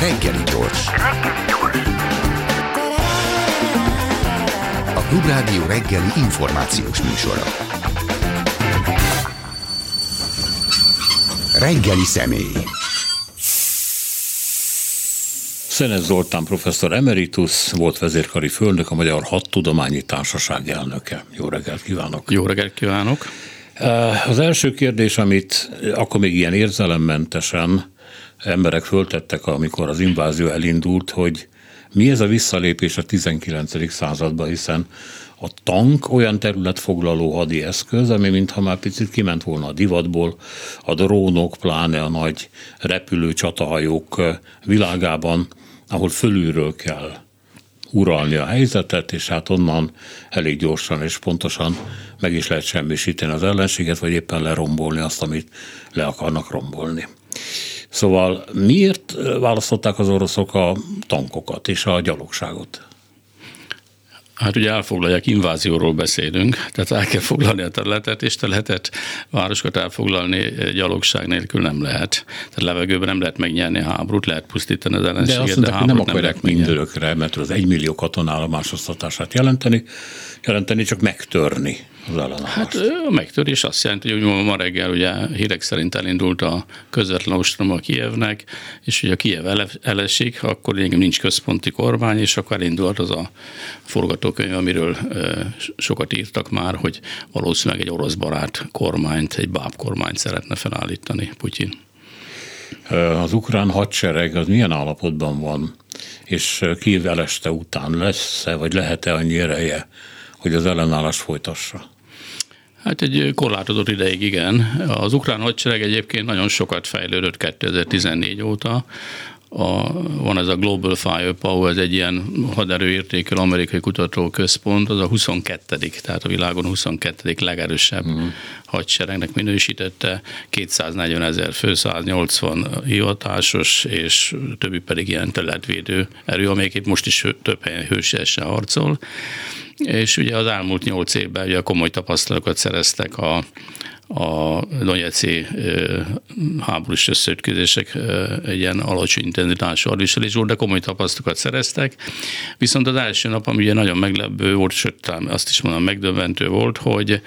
Reggeli gyors. A Klubrádió reggeli információs műsora. Reggeli személy. Szenes Zoltán professzor emeritus, volt vezérkari főnök, a Magyar Hadtudományi Társaság elnöke. Jó reggelt kívánok! Jó reggelt kívánok! Az első kérdés, amit akkor még ilyen érzelemmentesen emberek föltettek, amikor az invázió elindult, hogy mi ez a visszalépés a 19. században, hiszen a tank olyan területfoglaló hadi eszköz, ami mintha már picit kiment volna a divatból, a drónok, pláne a nagy repülő csatahajók világában, ahol fölülről kell uralni a helyzetet, és hát onnan elég gyorsan és pontosan meg is lehet semmisíteni az ellenséget, vagy éppen lerombolni azt, amit le akarnak rombolni. Szóval miért választották az oroszok a tankokat és a gyalogságot? Hát ugye elfoglalják, invázióról beszélünk, tehát el kell foglalni a területet, és területet, városokat elfoglalni gyalogság nélkül nem lehet. Tehát levegőben nem lehet megnyerni a háborút, lehet pusztítani az ellenséget, de, azt mondták, de nem akarják mindörökre, mert az egymillió katonállomás osztatását jelenteni, jelenteni, csak megtörni ellenállást. Hát a megtörés azt jelenti, hogy ma reggel ugye hírek szerint elindult a közvetlen ostrom a Kievnek, és hogy a Kiev elesik, akkor lényegében nincs központi kormány, és akkor elindult az a forgatókönyv, amiről sokat írtak már, hogy valószínűleg egy orosz barát kormányt, egy báb kormányt szeretne felállítani Putyin. Az ukrán hadsereg az milyen állapotban van, és Kiev eleste után lesz-e, vagy lehet-e annyi ereje, hogy az ellenállást folytassa? Hát egy korlátozott ideig igen. Az ukrán hadsereg egyébként nagyon sokat fejlődött 2014 óta. A, van ez a Global Firepower, ez egy ilyen haderőértékelő amerikai kutatóközpont, az a 22 tehát a világon 22 legerősebb mm. hadseregnek minősítette, 240 ezer fő, 180 hivatásos, és többi pedig ilyen területvédő erő, amelyik itt most is több helyen hősiesen harcol és ugye az elmúlt nyolc évben ugye komoly tapasztalatokat szereztek a, a Donetszki háborús összeütközések ilyen alacsony intenzitású hadviselés volt, de komoly tapasztalatokat szereztek. Viszont az első nap, ami ugye nagyon meglepő volt, sőt, azt is mondom, megdöbbentő volt, hogy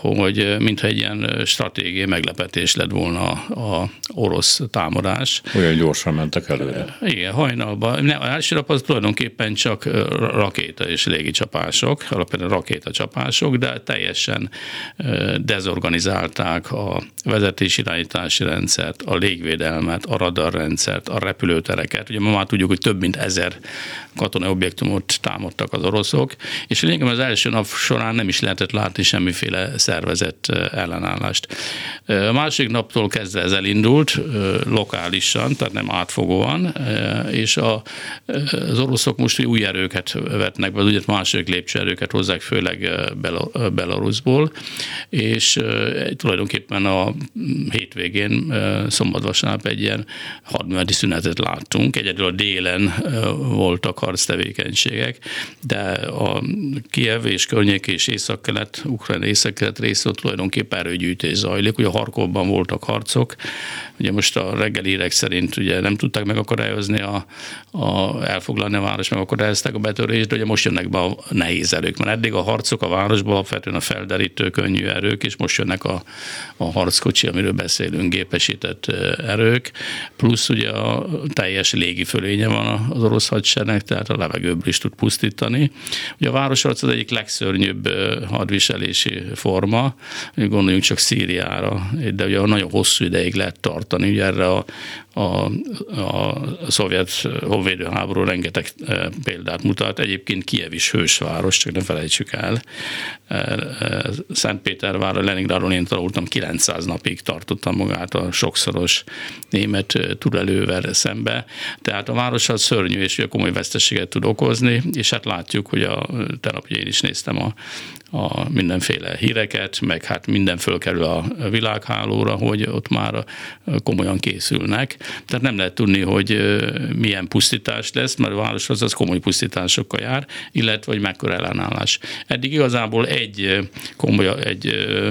hogy mintha egy ilyen stratégiai meglepetés lett volna a orosz támadás. Olyan gyorsan mentek előre. Igen, hajnalban. Nem, az első nap az tulajdonképpen csak rakéta és légicsapások, alapvetően rakétacsapások, de teljesen dezorganizálták a vezetési irányítási rendszert, a légvédelmet, a radarrendszert, a repülőtereket. Ugye ma már tudjuk, hogy több mint ezer katonai objektumot támadtak az oroszok, és lényegében az első nap során nem is lehetett látni semmiféle szervezett ellenállást. A másik naptól kezdve ez elindult lokálisan, tehát nem átfogóan, és a, az oroszok most új erőket vetnek be, ugye másik lépcsőerőket hozzák, főleg Belarusból, és tulajdonképpen a hétvégén szombat-vasárnap egy ilyen hadműveleti szünetet láttunk. Egyedül a délen voltak harctevékenységek, de a Kiev és környék és észak-kelet, Ukrajna észak-kelet része tulajdonképpen erőgyűjtés zajlik. Ugye Harkovban voltak harcok, ugye most a reggeli hírek szerint ugye nem tudták megakadályozni a, a elfoglalni a város, megakadályozták a betörést, de ugye most jönnek be a nehéz erők, mert eddig a harcok a városban alapvetően a felderítő könnyű erők, és most jönnek a, a harckocsi, amiről beszélünk, gépesített erők, plusz ugye a teljes légi fölénye van az orosz hadseregnek, tehát a levegőből is tud pusztítani. Ugye a városharc az egyik legszörnyűbb hadviselési forma, forma, gondoljunk csak Szíriára, de ugye nagyon hosszú ideig lehet tartani, ugye erre a, a, a szovjet honvédőháború rengeteg e, példát mutat. Egyébként Kiev is hősváros, csak ne felejtsük el. E, e, Szentpétervár, Leningradon én tanultam, 900 napig tartotta magát a sokszoros német turelővel szembe. Tehát a város az szörnyű, és komoly veszteséget tud okozni, és hát látjuk, hogy a, tegnap én is néztem a, a mindenféle híreket, meg hát minden fölkerül a világhálóra, hogy ott már komolyan készülnek. Tehát nem lehet tudni, hogy milyen pusztítás lesz, mert a város az, az komoly pusztításokkal jár, illetve hogy mekkora ellenállás. Eddig igazából egy komoly, egy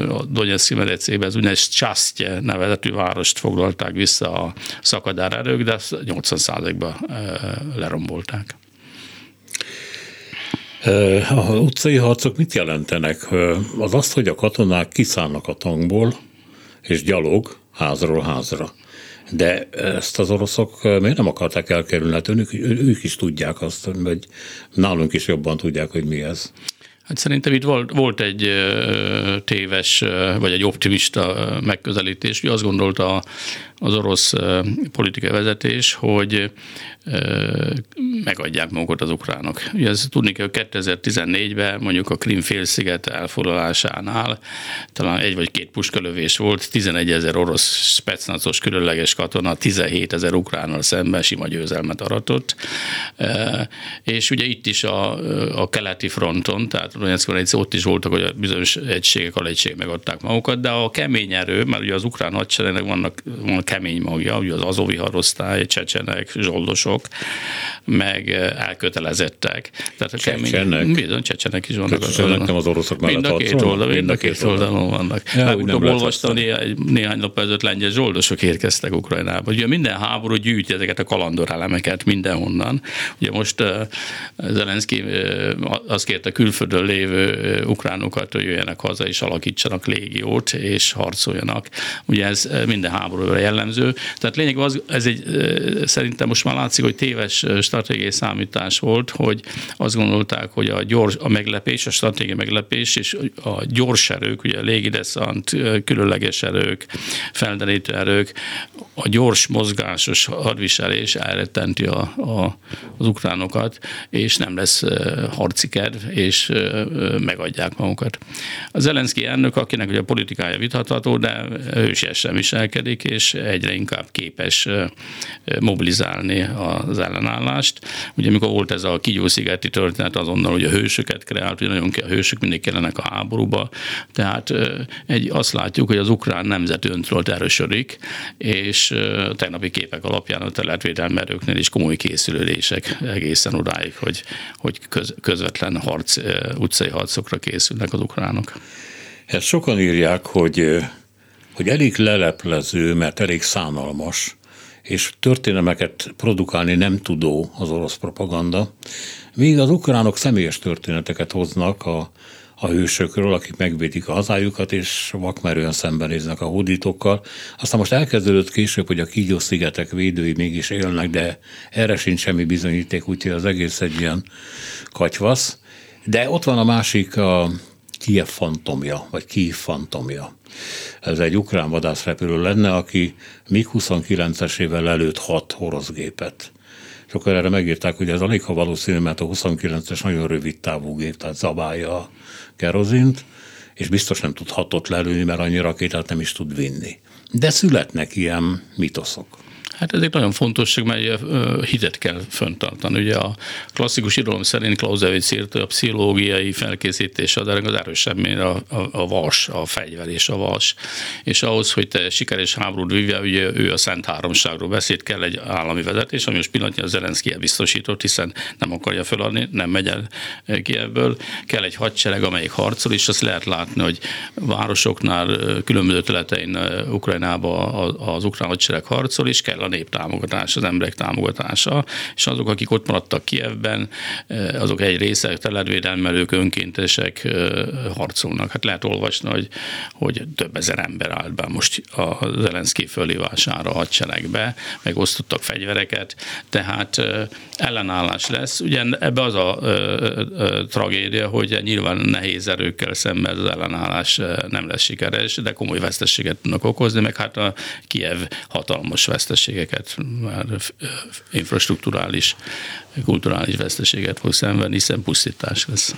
a Donetszki medencében az úgynevezett Csasztye nevezetű várost foglalták vissza a szakadár erők, de 80%-ban lerombolták. A utcai harcok mit jelentenek? Az azt, hogy a katonák kiszállnak a tankból, és gyalog házról házra. De ezt az oroszok miért nem akarták elkerülni? Hát ők, ők is tudják azt, hogy nálunk is jobban tudják, hogy mi ez. Hát szerintem itt volt, volt egy téves, vagy egy optimista megközelítés. Azt gondolta az orosz politikai vezetés, hogy megadják magukat az ukránok. Ugye ez tudni kell, hogy 2014-ben mondjuk a Krim félsziget elfoglalásánál talán egy vagy két puskalövés volt, 11 ezer orosz specnazos különleges katona, 17 ezer ukránnal szemben sima győzelmet aratott. És ugye itt is a, a keleti fronton, tehát Donetszkban ott is voltak, hogy a bizonyos egységek, alegységek megadták magukat, de a kemény erő, mert ugye az ukrán hadseregnek vannak, van kemény magja, ugye az azovi harosztály, csecsenek, zsoldosok, meg eh, elkötelezettek. Tehát a kemény, bizony csecsenek is vannak. Csecsenek nem az oroszok mellett mind a két oldal, mind a két oldalon vannak. Ja, Legutóbb olvastam néhány, néhány nap ezelőtt lengyel zsoldosok érkeztek Ukrajnába. Ugye minden háború gyűjti ezeket a kalandorelemeket mindenhonnan. Ugye most uh, Zelenszky uh, azt kérte külföldön lévő ukránokat, hogy jöjjenek haza és alakítsanak légiót és harcoljanak. Ugye ez minden háborúra jellemző. Tehát lényeg az, ez egy, szerintem most már látszik, hogy téves stratégiai számítás volt, hogy azt gondolták, hogy a gyors, a meglepés, a stratégiai meglepés és a gyors erők, ugye a légideszant, különleges erők, felderítő erők, a gyors mozgásos hadviselés elrettenti a, a, az ukránokat, és nem lesz harci kedv, és megadják magukat. Az Zelenszky elnök, akinek ugye a politikája vithatható, de hősiesen viselkedik, és egyre inkább képes mobilizálni az ellenállást. Ugye amikor volt ez a Kigyó-szigeti történet, azonnal hogy a hősöket kreált, hogy nagyon a hősök mindig kellenek a háborúba. Tehát egy, azt látjuk, hogy az ukrán nemzet öntről erősödik, és a tegnapi képek alapján a területvédelmi erőknél is komoly készülődések egészen odáig, hogy, hogy köz, közvetlen harc, utcai harcokra készülnek az ukránok. Ezt sokan írják, hogy, hogy elég leleplező, mert elég szánalmas, és történelmeket produkálni nem tudó az orosz propaganda, míg az ukránok személyes történeteket hoznak a, a hősökről, akik megvédik a hazájukat, és vakmerően szembenéznek a hódítókkal. Aztán most elkezdődött később, hogy a kígyó-szigetek védői mégis élnek, de erre sincs semmi bizonyíték, úgyhogy az egész egy ilyen katyvasz. De ott van a másik, a Kiev fantomja, vagy Kiev fantomja. Ez egy ukrán vadászrepülő lenne, aki MiG-29-esével lelőtt hat orosz gépet. És akkor erre megírták, hogy ez alig ha valószínű, mert a 29-es nagyon rövid távú gép, tehát zabálja a kerozint, és biztos nem tud hatot lelőni, mert annyi rakétát nem is tud vinni. De születnek ilyen mitoszok. Hát ez egy nagyon fontos, mert hitet kell föntartani. Ugye a klasszikus irodalom szerint Clausewitz írta, a pszichológiai felkészítés az az erősebb, mint a, a, a vas, a fegyver és a vas. És ahhoz, hogy te sikeres háborút vívja, ugye ő a Szent Háromságról beszélt, kell egy állami vezetés, ami most az Zelenszky biztosított, hiszen nem akarja feladni, nem megy el ki ebből. Kell egy hadsereg, amelyik harcol, és azt lehet látni, hogy városoknál, különböző területein Ukrajnában az ukrán hadsereg harcol, és kell a nép támogatása, az emberek támogatása, és azok, akik ott maradtak Kievben, eh, azok egy része területvédelmelők, önkéntesek eh, harcolnak. Hát lehet olvasni, hogy, hogy több ezer ember állt be most a Zelenszky fölhívására a hadseregbe, meg osztottak fegyvereket, tehát eh, ellenállás lesz. Ugye ebbe az a tragédia, hogy nyilván nehéz erőkkel szemben az ellenállás nem lesz sikeres, de komoly veszteséget tudnak okozni, meg hát a Kiev hatalmas veszteséget veszteségeket, már infrastruktúrális, kulturális veszteséget fog szenvedni, hiszen pusztítás lesz.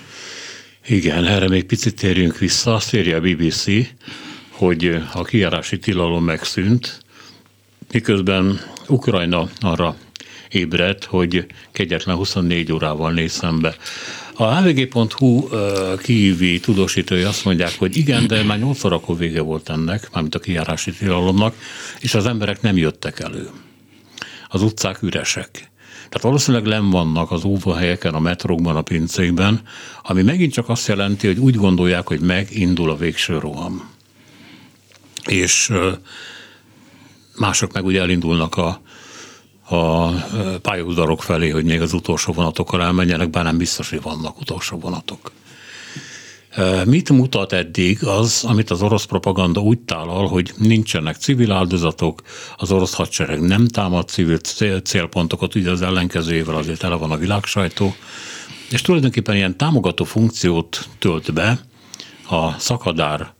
Igen, erre még picit térjünk vissza. Azt írja a BBC, hogy a kijárási tilalom megszűnt, miközben Ukrajna arra ébredt, hogy kegyetlen 24 órával néz szembe. A hvg.hu kiívi tudósítói azt mondják, hogy igen, de már 8 órakor vége volt ennek, mármint a kijárási tilalomnak, és az emberek nem jöttek elő. Az utcák üresek. Tehát valószínűleg nem vannak az óvóhelyeken, a metrókban, a pincékben, ami megint csak azt jelenti, hogy úgy gondolják, hogy megindul a végső roham. És mások meg ugye elindulnak a, a pályaudvarok felé, hogy még az utolsó vonatokkal elmenjenek, bár nem biztos, hogy vannak utolsó vonatok. Mit mutat eddig az, amit az orosz propaganda úgy tálal, hogy nincsenek civil áldozatok, az orosz hadsereg nem támad civil célpontokat, ugye az ellenkezőjével azért tele van a világsajtó, és tulajdonképpen ilyen támogató funkciót tölt be a szakadár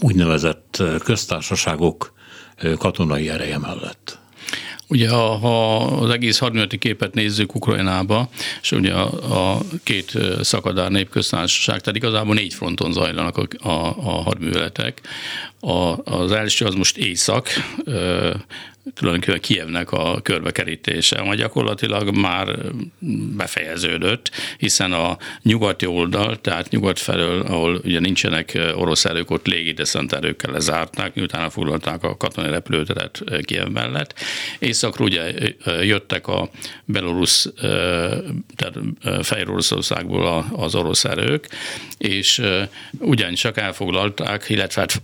úgynevezett köztársaságok katonai ereje mellett. Ugye, ha az egész hadműveleti képet nézzük Ukrajnába, és ugye a, a két szakadár népköztársaság, tehát igazából négy fronton zajlanak a, a, a hadműveletek. A, az első az most észak, tulajdonképpen Kievnek a körbekerítése, ami gyakorlatilag már befejeződött, hiszen a nyugati oldal, tehát nyugat felől, ahol ugye nincsenek orosz erők, ott légideszent erőkkel lezárták, miután foglalták a katonai repülőteret Kiev mellett. Északról ugye jöttek a belorusz, tehát Fehér Oroszországból az orosz erők, és ugyancsak elfoglalták, illetve hát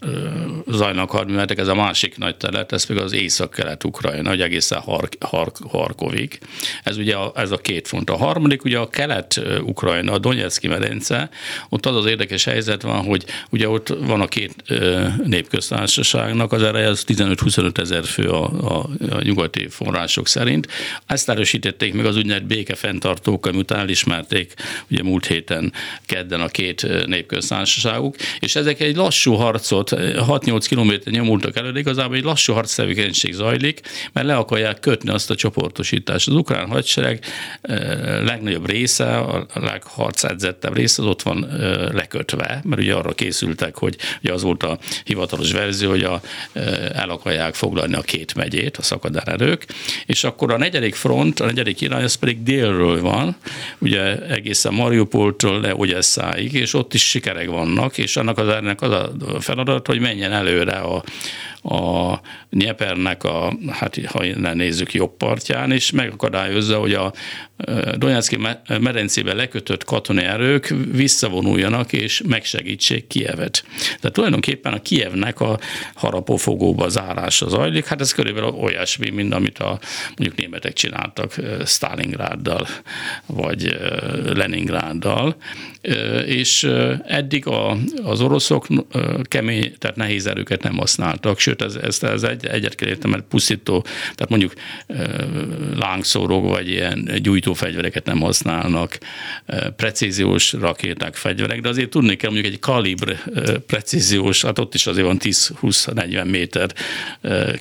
zajnak hadműveletek, ez a másik nagy terület, ez pedig az észak kelet-ukrajna, hogy egészen Har- Har- Harkovig. Ez ugye a, ez a két font. A harmadik ugye a kelet-ukrajna, a Donetszki medence, ott az az érdekes helyzet van, hogy ugye ott van a két népköztársaságnak, az ereje az 15-25 ezer fő a, a, a nyugati források szerint. Ezt erősítették meg az úgynevezett békefenntartók, után elismerték ugye múlt héten kedden a két népköztársaságuk, és ezek egy lassú harcot, 6-8 kilométer nyomultak előre, igazából egy lassú harctevékenység zajlik, mert le akarják kötni azt a csoportosítást. Az ukrán hadsereg eh, legnagyobb része, a legharcedzettebb része az ott van eh, lekötve, mert ugye arra készültek, hogy ugye az volt a hivatalos verzió, hogy a, eh, el akarják foglalni a két megyét, a szakadár erők, és akkor a negyedik front, a negyedik irány, az pedig délről van, ugye egészen Mariupoltól le Ogyesszáig, és ott is sikerek vannak, és annak az ennek az a feladat, hogy menjen előre a, a Nyepernek a, hát ha innen nézzük jobb partján, és megakadályozza, hogy a Donetszki medencébe lekötött katonai erők visszavonuljanak és megsegítsék Kievet. Tehát tulajdonképpen a Kievnek a harapófogóba zárása zajlik, hát ez körülbelül olyasmi, mint amit a mondjuk németek csináltak Stalingráddal, vagy Leningráddal, és eddig a, az oroszok kemény, tehát nehéz erőket nem használtak, sőt ez, ez, ez egy, egyet kell értem, mert pusztító, tehát mondjuk lángszórók, vagy ilyen gyújtófegyvereket nem használnak, precíziós rakéták, fegyverek, de azért tudni kell mondjuk egy kalibr precíziós, hát ott is azért van 10-20-40 méter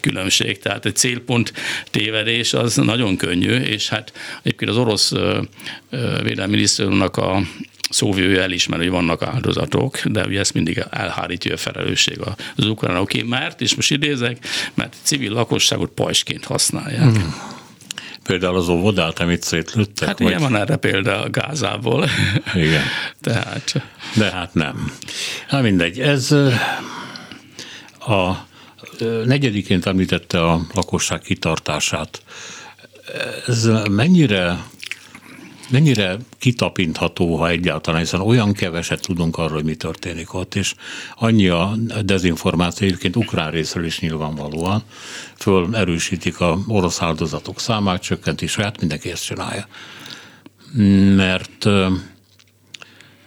különbség, tehát egy célpont tévedés az nagyon könnyű, és hát egyébként az orosz védelmi minisztériumnak a szóvivő elismer, hogy vannak áldozatok, de ugye ezt mindig elhárítja a felelősség az ukránoké, mert, és most idézek, mert civil lakosságot pajsként használják. Hmm. Például az óvodát, amit szétlőttek? Hát vagy? ilyen van erre példa a Gázából. Igen. Tehát. De hát nem. Na mindegy, ez a negyediként említette a lakosság kitartását. Ez mennyire mennyire kitapintható, ha egyáltalán, hiszen olyan keveset tudunk arról, hogy mi történik ott, és annyi a dezinformáció egyébként ukrán részről is nyilvánvalóan, föl erősítik a orosz áldozatok számát, csökkenti saját, mindenki ezt csinálja. Mert,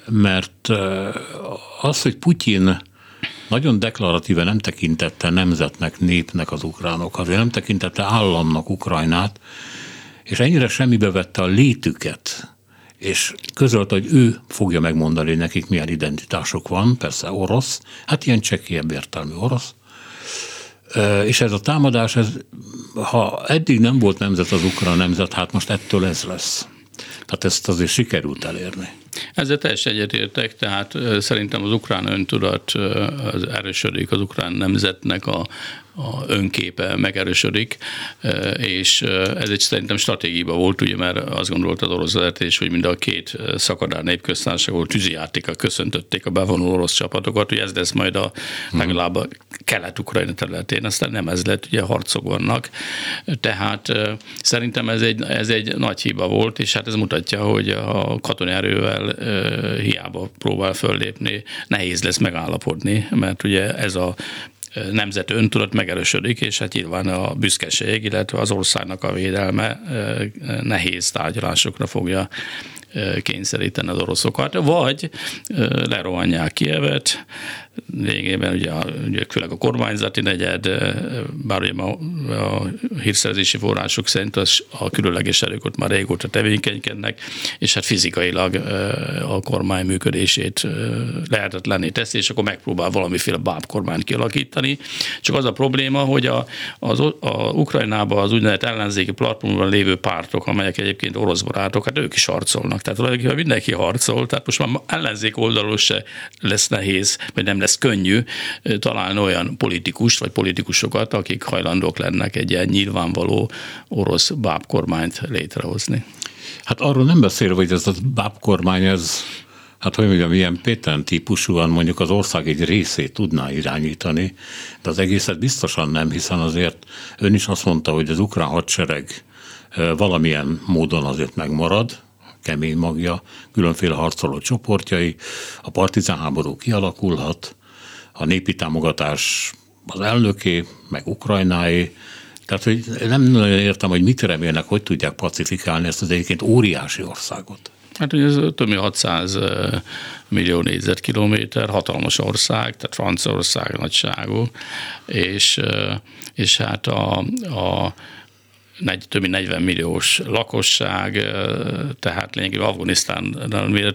mert az, hogy Putyin nagyon deklaratíven nem tekintette nemzetnek, népnek az ukránokat, nem tekintette államnak Ukrajnát, és ennyire semmibe vette a létüket, és közölte, hogy ő fogja megmondani nekik, milyen identitások van, persze orosz, hát ilyen csekélyebb értelmű orosz, és ez a támadás, ez, ha eddig nem volt nemzet az ukrán nemzet, hát most ettől ez lesz. Tehát ezt azért sikerült elérni. Ezzel teljesen egyetértek, tehát szerintem az ukrán öntudat az erősödik az ukrán nemzetnek a, a önképe megerősödik, és ez egy szerintem stratégiába volt, ugye, mert azt gondolta az orosz vezetés, hogy mind a két szakadár népköztársaság volt tűzijátéka köszöntötték a bevonuló orosz csapatokat, hogy ez lesz majd a legalább a kelet-ukrajna területén, aztán nem ez lett, ugye harcok vannak, tehát szerintem ez egy, ez egy nagy hiba volt, és hát ez mutatja, hogy a katonai erővel hiába próbál föllépni, nehéz lesz megállapodni, mert ugye ez a nemzet öntudat megerősödik, és hát nyilván a büszkeség, illetve az országnak a védelme nehéz tárgyalásokra fogja kényszeríteni az oroszokat, vagy lerohanják Kievet, lényegében ugye, ugye főleg a kormányzati negyed, bár ugye a, a hírszerzési források szerint az, a különleges erők ott már régóta tevékenykednek, és hát fizikailag a kormány működését lehetetlenné teszi, és akkor megpróbál valamiféle bábkormányt kialakítani. Csak az a probléma, hogy a, az, a Ukrajnában az úgynevezett ellenzéki platformon lévő pártok, amelyek egyébként orosz barátok, hát ők is harcolnak. Tehát tulajdonképpen mindenki harcol, tehát most már ellenzék oldalról se lesz nehéz, vagy nem lesz könnyű találni olyan politikust, vagy politikusokat, akik hajlandók lennek egy ilyen nyilvánvaló orosz bábkormányt létrehozni. Hát arról nem beszélve, hogy ez a bábkormány, ez hát hogy mondjam, ilyen Péten típusúan mondjuk az ország egy részét tudná irányítani, de az egészet biztosan nem, hiszen azért ön is azt mondta, hogy az ukrán hadsereg valamilyen módon azért megmarad, kemény magja, különféle harcoló csoportjai, a partizán háború kialakulhat, a népi támogatás az elnöké, meg Ukrajnáé, tehát, hogy nem nagyon értem, hogy mit remélnek, hogy tudják pacifikálni ezt az egyébként óriási országot. Hát ugye ez több mint 600 millió négyzetkilométer, hatalmas ország, tehát Franciaország nagyságú, és, és hát a, a negy, több mint 40 milliós lakosság, tehát lényegében Afganisztán,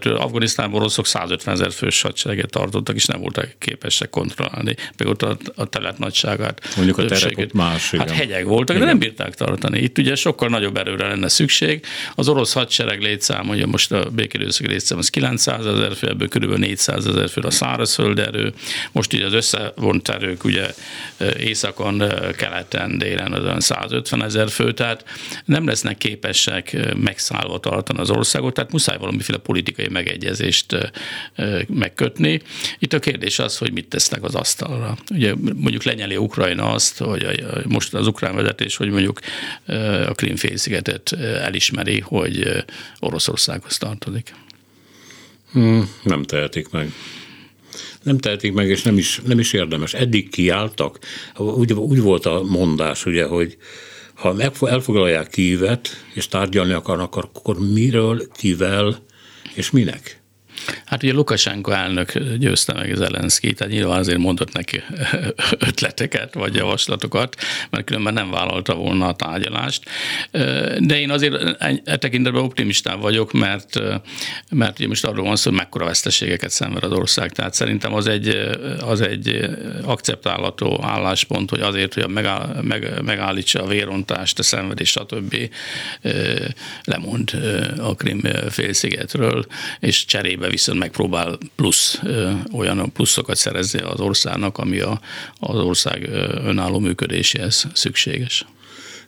Afganisztánban oroszok 150 ezer fős hadsereget tartottak, és nem voltak képesek kontrollálni. Például a, a telet nagyságát. Mondjuk a terek ott más. Hát hegyek voltak, igen. de nem bírták tartani. Itt ugye sokkal nagyobb erőre lenne szükség. Az orosz hadsereg létszám, ugye most a békélőszak létszám az 900 ezer fő, ebből kb. 400 ezer fő a szárazföld erő. Most ugye az összevont erők ugye északon, keleten, délen az 150 ezer fő, tehát nem lesznek képesek megszállva tartani az országot, tehát muszáj valamiféle politikai megegyezést megkötni. Itt a kérdés az, hogy mit tesznek az asztalra. Ugye mondjuk lenyeli Ukrajna azt, hogy most az ukrán vezetés, hogy mondjuk a Krimfélszigetet elismeri, hogy Oroszországhoz tartozik. Hmm, nem tehetik meg. Nem tehetik meg, és nem is, nem is érdemes. Eddig kiálltak. Úgy, úgy volt a mondás, ugye, hogy ha elfoglalják Kívet, és tárgyalni akarnak, akkor miről, kivel és minek? Hát ugye Lukasenko elnök győzte meg Zelenszky, tehát nyilván azért mondott neki ötleteket vagy javaslatokat, mert különben nem vállalta volna a tárgyalást. De én azért e tekintetben optimistán vagyok, mert, mert ugye most arról van szó, hogy mekkora veszteségeket szenved az ország. Tehát szerintem az egy, az egy akceptálható álláspont, hogy azért, hogy megáll, meg, megállítsa a vérontást, a szenvedést, stb. lemond a Krim félszigetről, és cserébe viszont megpróbál plusz olyan pluszokat szerezni az országnak, ami a, az ország önálló működéséhez szükséges.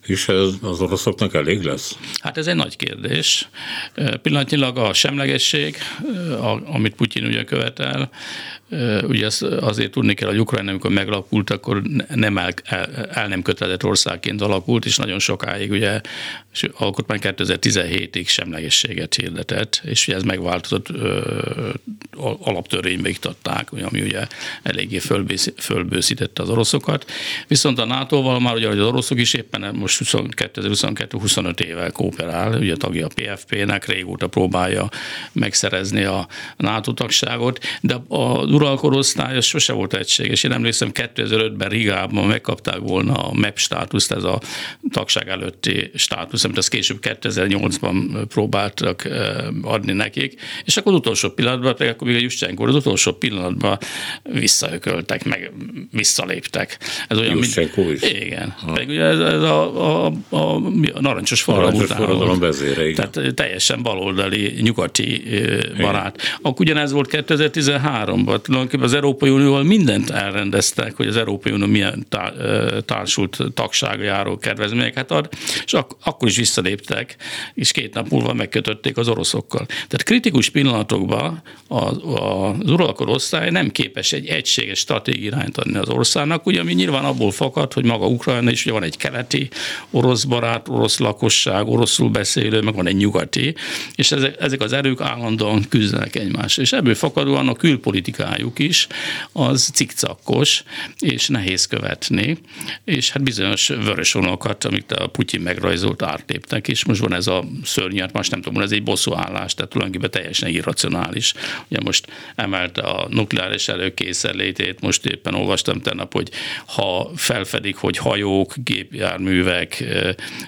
És ez az oroszoknak elég lesz? Hát ez egy nagy kérdés. Pillanatnyilag a semlegesség, amit Putyin ugye követel, ugye azt azért tudni kell, hogy Ukrajna, amikor megalakult, akkor nem el, el, nem kötelezett országként alakult, és nagyon sokáig ugye alkotmány 2017-ig semlegességet hirdetett, és ugye ez megváltozott, alaptörvénybe iktatták, ami ugye eléggé fölbőszítette az oroszokat. Viszont a NATO-val már ugye az oroszok is éppen most 2022-25 éve kooperál, ugye tagja a PFP-nek, régóta próbálja megszerezni a NATO tagságot, de a uralkorosztály az sose volt egységes. Én emlékszem, 2005-ben Rigában megkapták volna a MEP státuszt, ez a tagság előtti státusz, amit az később 2008-ban próbáltak adni nekik, és akkor az utolsó pillanatban, pedig akkor még a Juszcsenko az utolsó pillanatban visszaököltek, meg visszaléptek. Ez olyan, mint, is. Igen. Ha. Pedig ugye ez, ez a, a, a, a narancsos forradalom forradalom vezére, igen. Tehát teljesen baloldali, nyugati barát. Igen. Akkor ugyanez volt 2013-ban. Tulajdonképpen az Európai Unióval mindent elrendeztek, hogy az Európai Unió milyen társult tagsága járó kedvezményeket ad, és ak- akkor is visszaléptek, és két nap múlva megkötötték az oroszokkal. Tehát kritikus pillanatokban az, az uralkodó osztály nem képes egy egységes stratégiai irányt adni az országnak, ugye ami nyilván abból fakad, hogy maga Ukrajna is ugye van egy keleti orosz barát, orosz lakosság, oroszul beszélő, meg van egy nyugati, és ezek, ezek az erők állandóan küzdenek egymásra. És ebből fakadóan a külpolitikájuk is az cikcakkos, és nehéz követni, és hát bizonyos vörös vonalakat, amit a Putyin megrajzolt, átléptek, és most van ez a szörnyű, hát most nem tudom, ez egy bosszúállás, tehát tulajdonképpen teljesen irracionális. Ugye most emelte a nukleáris előkészenlétét, most éppen olvastam tegnap, hogy ha felfedik, hogy hajók, gépjárművek,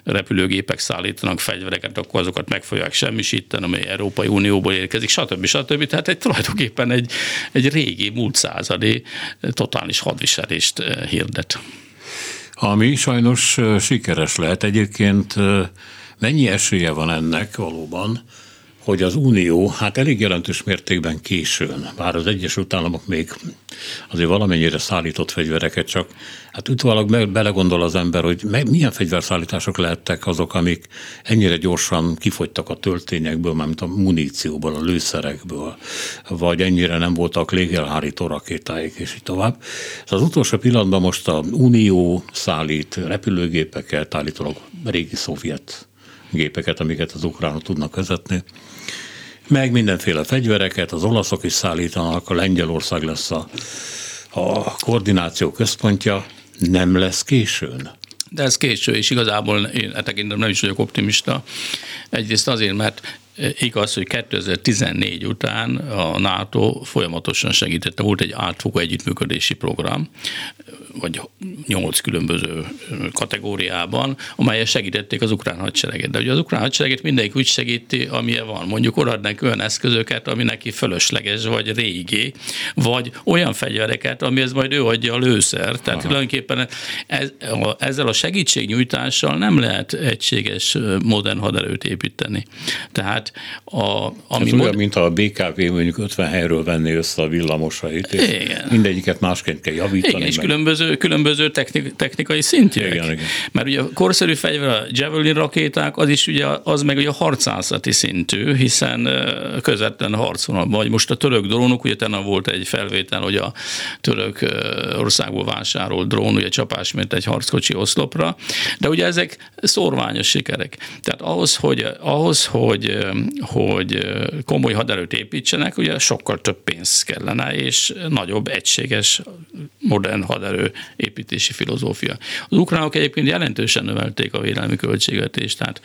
repülőgépek szállítanak fegyvereket, akkor azokat meg fogják semmisíteni, amely Európai Unióból érkezik, stb. stb. Tehát egy tulajdonképpen egy, egy régi, múlt századi totális hadviselést hirdet. Ami sajnos sikeres lehet. Egyébként mennyi esélye van ennek valóban, hogy az Unió hát elég jelentős mértékben későn, bár az Egyesült Államok még azért valamennyire szállított fegyvereket, csak hát utólag belegondol az ember, hogy milyen fegyverszállítások lehettek azok, amik ennyire gyorsan kifogytak a töltényekből, mint a munícióból, a lőszerekből, vagy ennyire nem voltak légelhárító rakétáik, és így tovább. Az utolsó pillanatban most a Unió szállít repülőgépeket, állítólag régi szovjet gépeket, amiket az ukránok tudnak vezetni, meg mindenféle fegyvereket, az olaszok is szállítanak, a Lengyelország lesz a, a koordináció központja, nem lesz későn. De ez késő, és igazából én e tekintetben nem is vagyok optimista. Egyrészt azért, mert Igaz, hogy 2014 után a NATO folyamatosan segítette, volt egy átfogó együttműködési program, vagy nyolc különböző kategóriában, amelyek segítették az ukrán hadsereget. De ugye az ukrán hadsereget mindenki úgy segíti, amilyen van. Mondjuk odaadnak olyan eszközöket, ami neki fölösleges, vagy régi, vagy olyan fegyvereket, amihez majd ő adja a lőszer. Tehát Aha. tulajdonképpen ez, ezzel a segítségnyújtással nem lehet egységes modern haderőt építeni. Tehát a, ami Ez mod... olyan, mint a BKV mondjuk 50 helyről venni össze a villamosait, és igen. mindegyiket másként kell javítani. Igen, és meg... különböző, különböző technik, technikai szintjek. Igen, igen. Mert ugye a korszerű fegyver, a Javelin rakéták, az is ugye az meg ugye a harcászati szintű, hiszen közvetlen harcvonalban, vagy most a török drónok, ugye tenne volt egy felvétel, hogy a török országból vásárolt drón, ugye csapás, mint egy harckocsi oszlopra, de ugye ezek szorványos sikerek. Tehát ahhoz, hogy, ahhoz, hogy hogy komoly haderőt építsenek, ugye sokkal több pénz kellene, és nagyobb egységes modern haderő építési filozófia. Az ukránok egyébként jelentősen növelték a védelmi költségvetést, tehát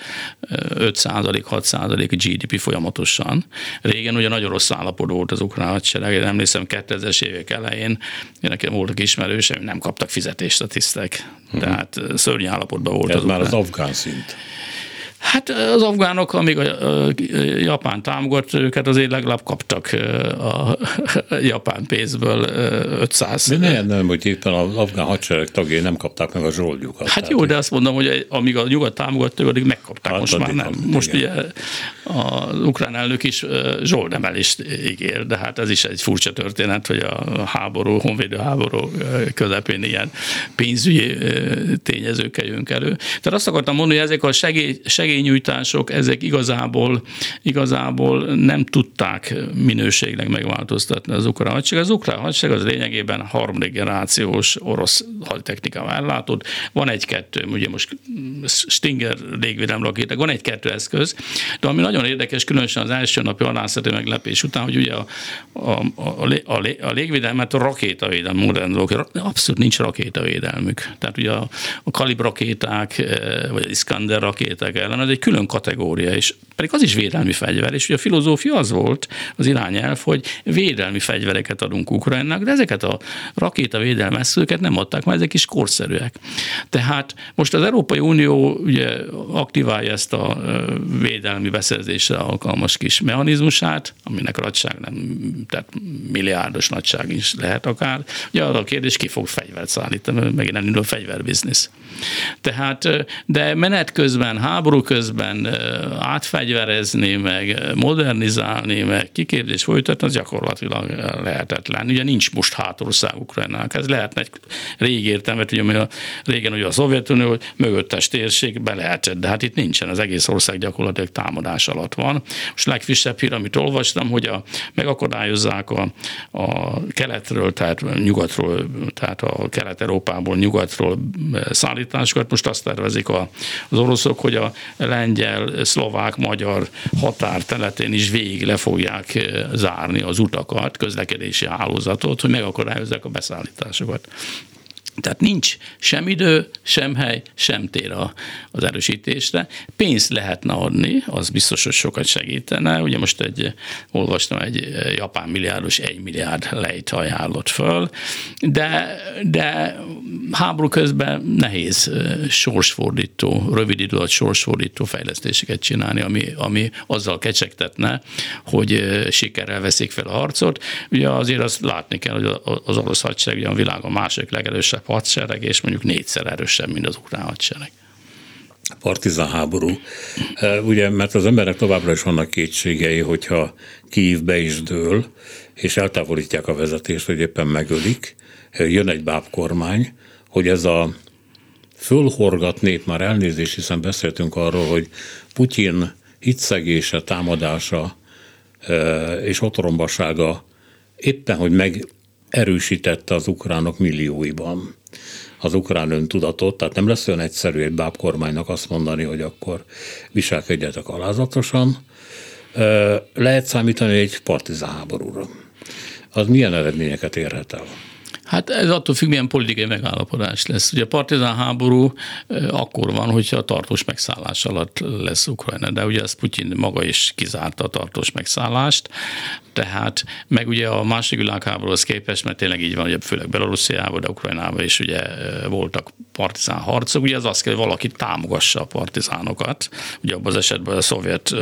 5-6 GDP folyamatosan. Régen ugye nagyon rossz állapotban volt az ukrán hadsereg, én emlékszem 2000-es évek elején, én nekem voltak ismerősem, nem kaptak fizetést a tisztek. Tehát szörnyű állapotban volt Ez az már ukrán. az afgán szint. Hát az afgánok, amíg a Japán támogat őket, azért legalább kaptak a japán pénzből 500. De nem, nem, hogy éppen az afgán hadsereg tagjai nem kapták meg a zsoldjukat. Hát jó, de azt mondom, hogy amíg a nyugat támogatta, addig megkapták, hát most már nem. Most igen. ugye az ukrán elnök is zsoldemelést ígér, de hát ez is egy furcsa történet, hogy a háború, honvédő háború közepén ilyen pénzügyi tényezőkkel jönk elő. Tehát azt akartam mondani, hogy ezek a segély, segély segélynyújtások, ezek igazából, igazából nem tudták minőségnek megváltoztatni az ukrán hadsereg. Az ukrán hadsereg az lényegében harmadik generációs orosz haditechnikával ellátott. Van egy-kettő, ugye most Stinger légvédelem rakéták, van egy-kettő eszköz, de ami nagyon érdekes, különösen az első napi alászati meglepés után, hogy ugye a, a, a, a, a légvédelmet a rakétavédelem modern dolgok, abszolút nincs rakétavédelmük. Tehát ugye a, a kalib rakéták, eh, vagy az Iskander rakéták ellen ez egy külön kategória, és pedig az is védelmi fegyver, és ugye a filozófia az volt, az irányelv, hogy védelmi fegyvereket adunk Ukrajnának, de ezeket a rakétavédelmi eszközöket nem adták, mert ezek is korszerűek. Tehát most az Európai Unió ugye aktiválja ezt a védelmi beszerzésre alkalmas kis mechanizmusát, aminek nagyság nem, tehát milliárdos nagyság is lehet akár. Ugye arra a kérdés, ki fog fegyvert szállítani, megint elindul a fegyverbiznisz. Tehát, de menet közben, háború közben átfegyverezni, meg modernizálni, meg kikérdés folytatni, az gyakorlatilag lehetetlen. Ugye nincs most hátország Ukrajnának. Ez lehetne egy régi értelmet, ugye a, régen ugye a Szovjetunió mögöttes be lehetett, de hát itt nincsen, az egész ország gyakorlatilag támadás alatt van. Most legfrissebb hír, amit olvastam, hogy a, megakadályozzák a, a keletről, tehát nyugatról, tehát a kelet-európából nyugatról szállításokat. Most azt tervezik a, az oroszok, hogy a lengyel, szlovák, magyar határteletén is végig le fogják eh, zárni az utakat, közlekedési hálózatot, hogy megakadályozzák a beszállításokat. Tehát nincs sem idő, sem hely, sem tér az erősítésre. Pénzt lehetne adni, az biztos, hogy sokat segítene. Ugye most egy, olvastam egy japán milliárdos egy milliárd lejt ajánlott föl, de, de háború közben nehéz sorsfordító, rövid idő alatt sorsfordító fejlesztéseket csinálni, ami, ami azzal kecsegtetne, hogy sikerrel veszik fel a harcot. Ugye azért azt látni kell, hogy az orosz hadsereg ugye a világon második legerősebb hadsereg, és mondjuk négyszer erősebb, mint az ukrán hadsereg. Partizán háború. Ugye, mert az emberek továbbra is vannak kétségei, hogyha Kív be is dől, és eltávolítják a vezetést, hogy éppen megölik, jön egy bábkormány, hogy ez a fölhorgat nép, már elnézés, hiszen beszéltünk arról, hogy Putyin hitszegése, támadása és otrombasága éppen, hogy meg erősítette az ukránok millióiban az ukrán öntudatot, tehát nem lesz olyan egyszerű egy bábkormánynak azt mondani, hogy akkor viselkedjetek alázatosan. Lehet számítani egy partizán háborúra. Az milyen eredményeket érhet el? Hát ez attól függ, milyen politikai megállapodás lesz. Ugye a partizán háború akkor van, hogyha a tartós megszállás alatt lesz Ukrajna, de ugye ez Putyin maga is kizárta a tartós megszállást, tehát meg ugye a második világháborúhoz képest, mert tényleg így van, hogy főleg Belorussziában, de Ukrajnában is ugye voltak partizán harcok, ugye az azt kell, hogy valaki támogassa a partizánokat, ugye abban az esetben a szovjet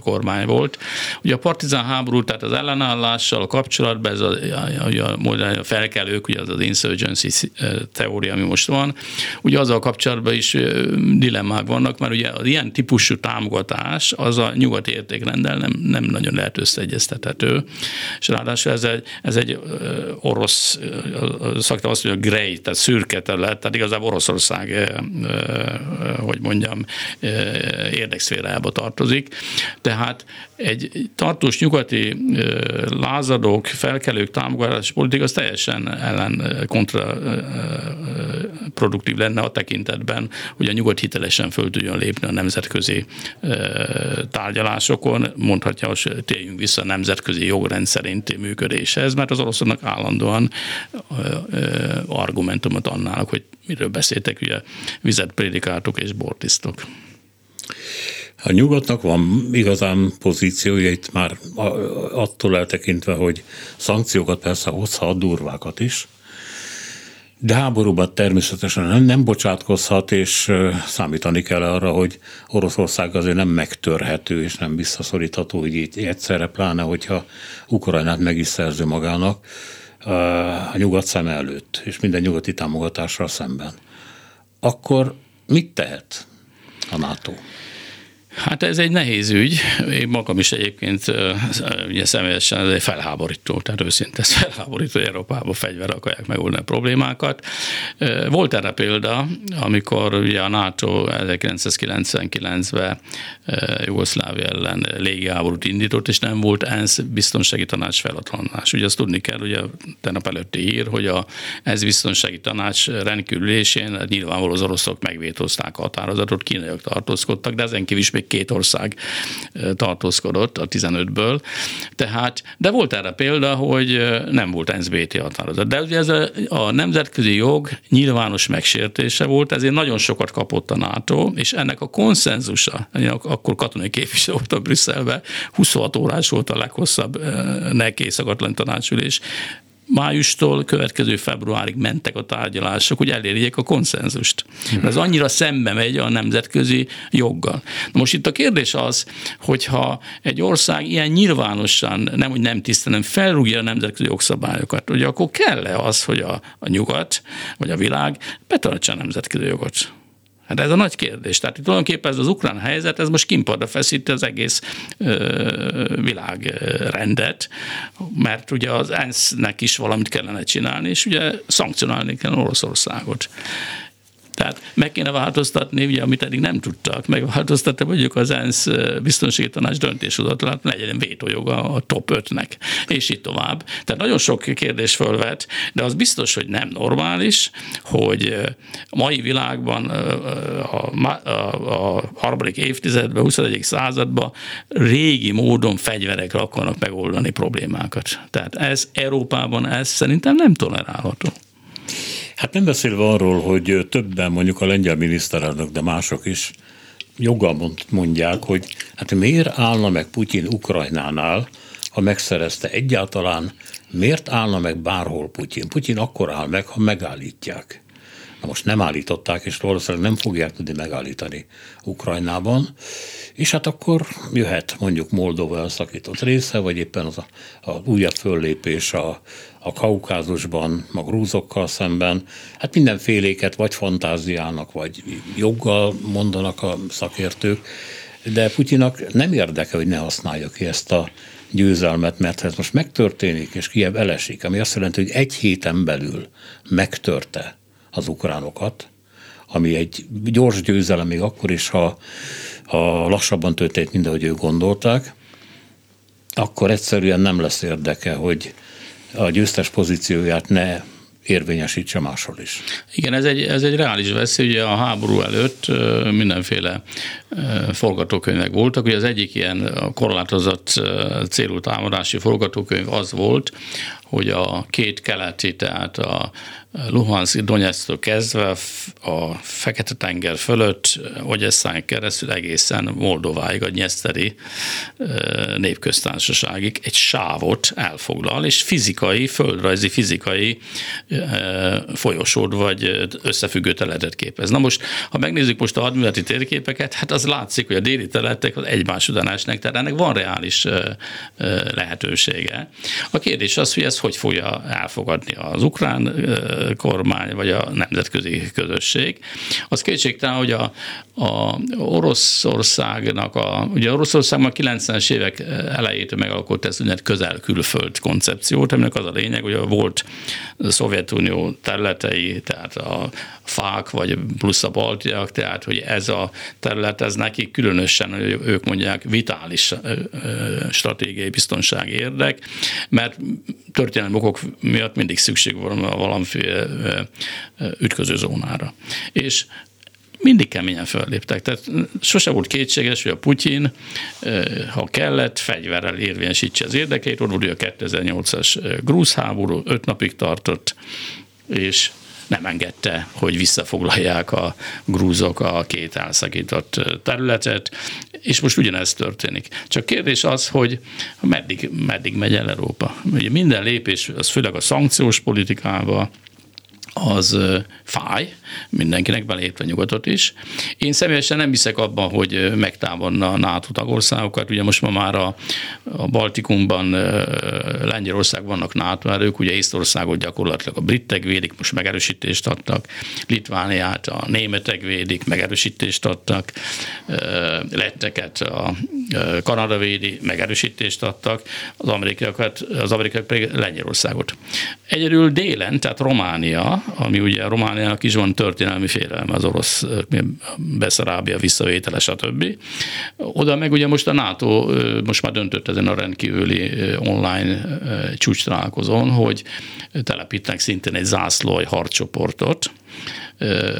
kormány volt. Ugye a partizán háború, tehát az ellenállással kapcsolatban ez a, a, a, a felkelők, ugye az az insurgency teória, ami most van, ugye azzal kapcsolatban is dilemmák vannak, mert ugye az ilyen típusú támogatás az a nyugati értékrendel nem, nem nagyon lehet összeegyeztethető, és ráadásul ez egy, ez egy orosz, szakta azt mondja, grey, tehát szürke terület, tehát igazából Oroszország, hogy mondjam, érdekszférájába tartozik. Tehát egy tartós nyugati lázadók, felkelők támogatás politika az ellen kontraproduktív lenne a tekintetben, hogy a nyugat hitelesen föl tudjon lépni a nemzetközi tárgyalásokon, mondhatja, hogy térjünk vissza a nemzetközi jogrend működéshez, mert az oroszoknak állandóan argumentumot annálok, hogy miről beszéltek, ugye vizet prédikáltok és bortisztok. A nyugatnak van igazán pozíciója itt már attól eltekintve, hogy szankciókat persze hozhat, durvákat is, de háborúban természetesen nem, nem bocsátkozhat, és számítani kell arra, hogy Oroszország azért nem megtörhető és nem visszaszorítható, hogy így egyszerre, pláne, hogyha Ukrajnát meg is szerző magának a nyugat szem előtt, és minden nyugati támogatással szemben. Akkor mit tehet a NATO? Hát ez egy nehéz ügy. Én magam is egyébként ugye személyesen ez egy felháborító, tehát őszintén ez felháborító, hogy Európában fegyver akarják megoldani a problémákat. Volt erre példa, amikor ugye a NATO 1999-ben Jugoszlávia ellen légiháborút indított, és nem volt ENSZ biztonsági tanács feladhatás. Ugye azt tudni kell, ugye tegnap előtti hír, hogy a ENSZ biztonsági tanács rendkívülésén nyilvánvalóan az oroszok megvétózták a határozatot, kínaiak tartózkodtak, de ezen kívül is még két ország tartózkodott a 15-ből. Tehát, de volt erre példa, hogy nem volt NSBT határozat. De ugye ez a, a nemzetközi jog nyilvános megsértése volt, ezért nagyon sokat kapott a NATO, és ennek a konszenzusa, akkor katonai képviselő volt a Brüsszelben, 26 órás volt a leghosszabb neki szakatlan tanácsülés, májustól következő februárig mentek a tárgyalások, hogy elérjék a konszenzust. Mert ez annyira szembe megy a nemzetközi joggal. Na most itt a kérdés az, hogyha egy ország ilyen nyilvánosan, nem hogy nem tisztelem, felrúgja a nemzetközi jogszabályokat, hogy akkor kell-e az, hogy a, a nyugat, vagy a világ betartsa a nemzetközi jogot? Hát ez a nagy kérdés. Tehát itt tulajdonképpen ez az ukrán helyzet, ez most kimpadra feszíti az egész ö, világrendet, mert ugye az ENSZ-nek is valamit kellene csinálni, és ugye szankcionálni kell Oroszországot. Tehát meg kéne változtatni, ugye, amit eddig nem tudtak, megváltoztatni mondjuk az ENSZ biztonsági tanács döntéshozatalát, legyen vétójoga a top 5-nek, és így tovább. Tehát nagyon sok kérdés fölvet, de az biztos, hogy nem normális, hogy a mai világban a, a, a harmadik évtizedben, 21. században régi módon fegyverekre akarnak megoldani problémákat. Tehát ez Európában ez szerintem nem tolerálható. Hát nem beszélve arról, hogy többen mondjuk a lengyel miniszterelnök, de mások is joggal mondják, hogy hát miért állna meg Putyin Ukrajnánál, ha megszerezte egyáltalán, miért állna meg bárhol Putyin? Putyin akkor áll meg, ha megállítják. Na most nem állították, és valószínűleg nem fogják tudni megállítani Ukrajnában, és hát akkor jöhet mondjuk Moldova elszakított része, vagy éppen az a, a újabb föllépés a, a kaukázusban, a grúzokkal szemben. Hát mindenféléket vagy fantáziának, vagy joggal mondanak a szakértők, de Putyinak nem érdeke, hogy ne használja ki ezt a győzelmet, mert ez most megtörténik, és Kiev elesik, ami azt jelenti, hogy egy héten belül megtörte az ukránokat, ami egy gyors győzelem még akkor is, ha, ha lassabban történt, mint ahogy ők gondolták, akkor egyszerűen nem lesz érdeke, hogy a győztes pozícióját ne érvényesítse máshol is. Igen, ez egy, ez egy reális veszély. Ugye a háború előtt mindenféle forgatókönyvek voltak. Ugye az egyik ilyen korlátozott célú támadási forgatókönyv az volt, hogy a két keleti, tehát a Luhansk, Donetsztől kezdve a Fekete-tenger fölött, Ogyesszán keresztül egészen Moldováig, a Nyeszteri népköztársaságig egy sávot elfoglal, és fizikai, földrajzi fizikai folyosód vagy összefüggő területet képez. Na most, ha megnézzük most a hadműveleti térképeket, hát az látszik, hogy a déli területek egymás után esnek, tehát ennek van reális lehetősége. A kérdés az, hogy ez hogy fogja elfogadni az ukrán kormány, vagy a nemzetközi közösség. Az kétségtelen, hogy a, a Oroszországnak, a, ugye Oroszország már 90-es évek elejétől megalkotta ezt úgynevezett közel-külföld koncepciót, aminek az a lényeg, hogy a volt Szovjetunió területei, tehát a fák, vagy plusz a baltiak, tehát hogy ez a terület, ez nekik különösen, ők mondják, vitális stratégiai biztonsági érdek, mert történelmi okok miatt mindig szükség van valamiféle ütköző zónára. És mindig keményen fölléptek. Tehát sose volt kétséges, hogy a Putyin, ha kellett, fegyverrel érvényesítse az érdekeit. Ott a 2008-as grúz háború, öt napig tartott, és nem engedte, hogy visszafoglalják a grúzok a két elszakított területet, és most ugyanez történik. Csak kérdés az, hogy meddig, meddig megy el Európa. Ugye minden lépés, az főleg a szankciós politikával, az fáj, mindenkinek belétve nyugatot is. Én személyesen nem hiszek abban, hogy megtámadna a NATO tagországokat. Ugye most ma már a, a Baltikumban, Lengyelország vannak NATO erők, ugye Észtországot gyakorlatilag a britek védik, most megerősítést adtak, Litvániát a németek védik, megerősítést adtak, letteket a Kanada védi, megerősítést adtak, az amerikaiakat, az amerikaiak pedig Lengyelországot. Egyedül délen, tehát Románia, ami ugye Romániának is van történelmi félelme, az orosz Beszarábia visszavétele, stb. Oda meg ugye most a NATO most már döntött ezen a rendkívüli online csúcs találkozón, hogy telepítnek szintén egy zászlói harccsoportot,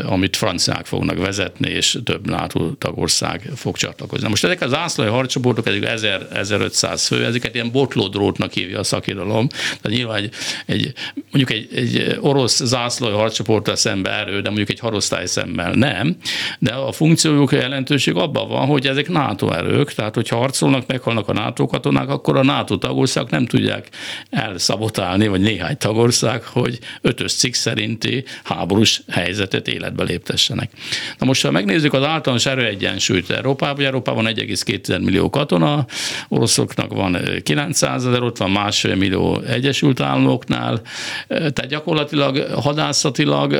amit franciák fognak vezetni, és több NATO tagország fog csatlakozni. Most ezek az zászlói harcsoportok, ezek 1000, 1500 fő, ezeket ilyen botlódrótnak hívja a szakirodalom. Tehát nyilván egy, egy mondjuk egy, egy orosz zászlói harcsoporttal szembe erő, de mondjuk egy harosztály szemmel nem. De a funkciójuk, jelentőség abban van, hogy ezek NATO erők, tehát hogyha harcolnak, meghalnak a NATO katonák, akkor a NATO tagország nem tudják elszabotálni, vagy néhány tagország, hogy ötös cikk szerinti háborús helyzetet életbe léptessenek. Na most, ha megnézzük az általános erőegyensúlyt Európában, Európában 1,2 millió katona, oroszoknak van 900 ezer, ott van másfél millió Egyesült Államoknál, tehát gyakorlatilag hadászatilag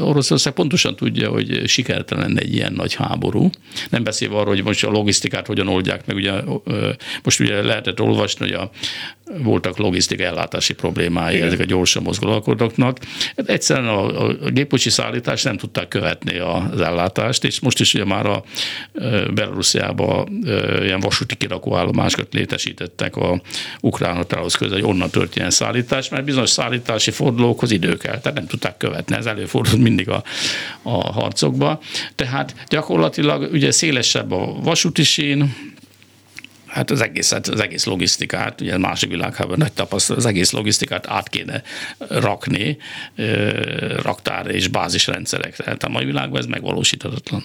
Oroszország pontosan tudja, hogy sikertelen egy ilyen nagy háború. Nem beszélve arról, hogy most a logisztikát hogyan oldják meg, ugye most ugye lehetett olvasni, hogy a voltak logisztikai ellátási problémái Igen. ezek a gyorsan mozgó alkotoknak. Hát egyszerűen a, a gépkocsi szállítás nem tudták követni az ellátást, és most is ugye már a Belarusiában ilyen vasúti kirakóállomásokat létesítettek a ukrán határhoz közel, hogy onnan történjen szállítás, mert bizonyos szállítási fordulókhoz idő kell, tehát nem tudták követni, ez előfordult mindig a, a harcokba. Tehát gyakorlatilag ugye szélesebb a vasúti sín, hát az egész, hát az egész logisztikát, ugye a másik világháború nagy tapasztalat, az egész logisztikát át kéne rakni raktár és bázisrendszerekre. Tehát a mai világban ez megvalósíthatatlan.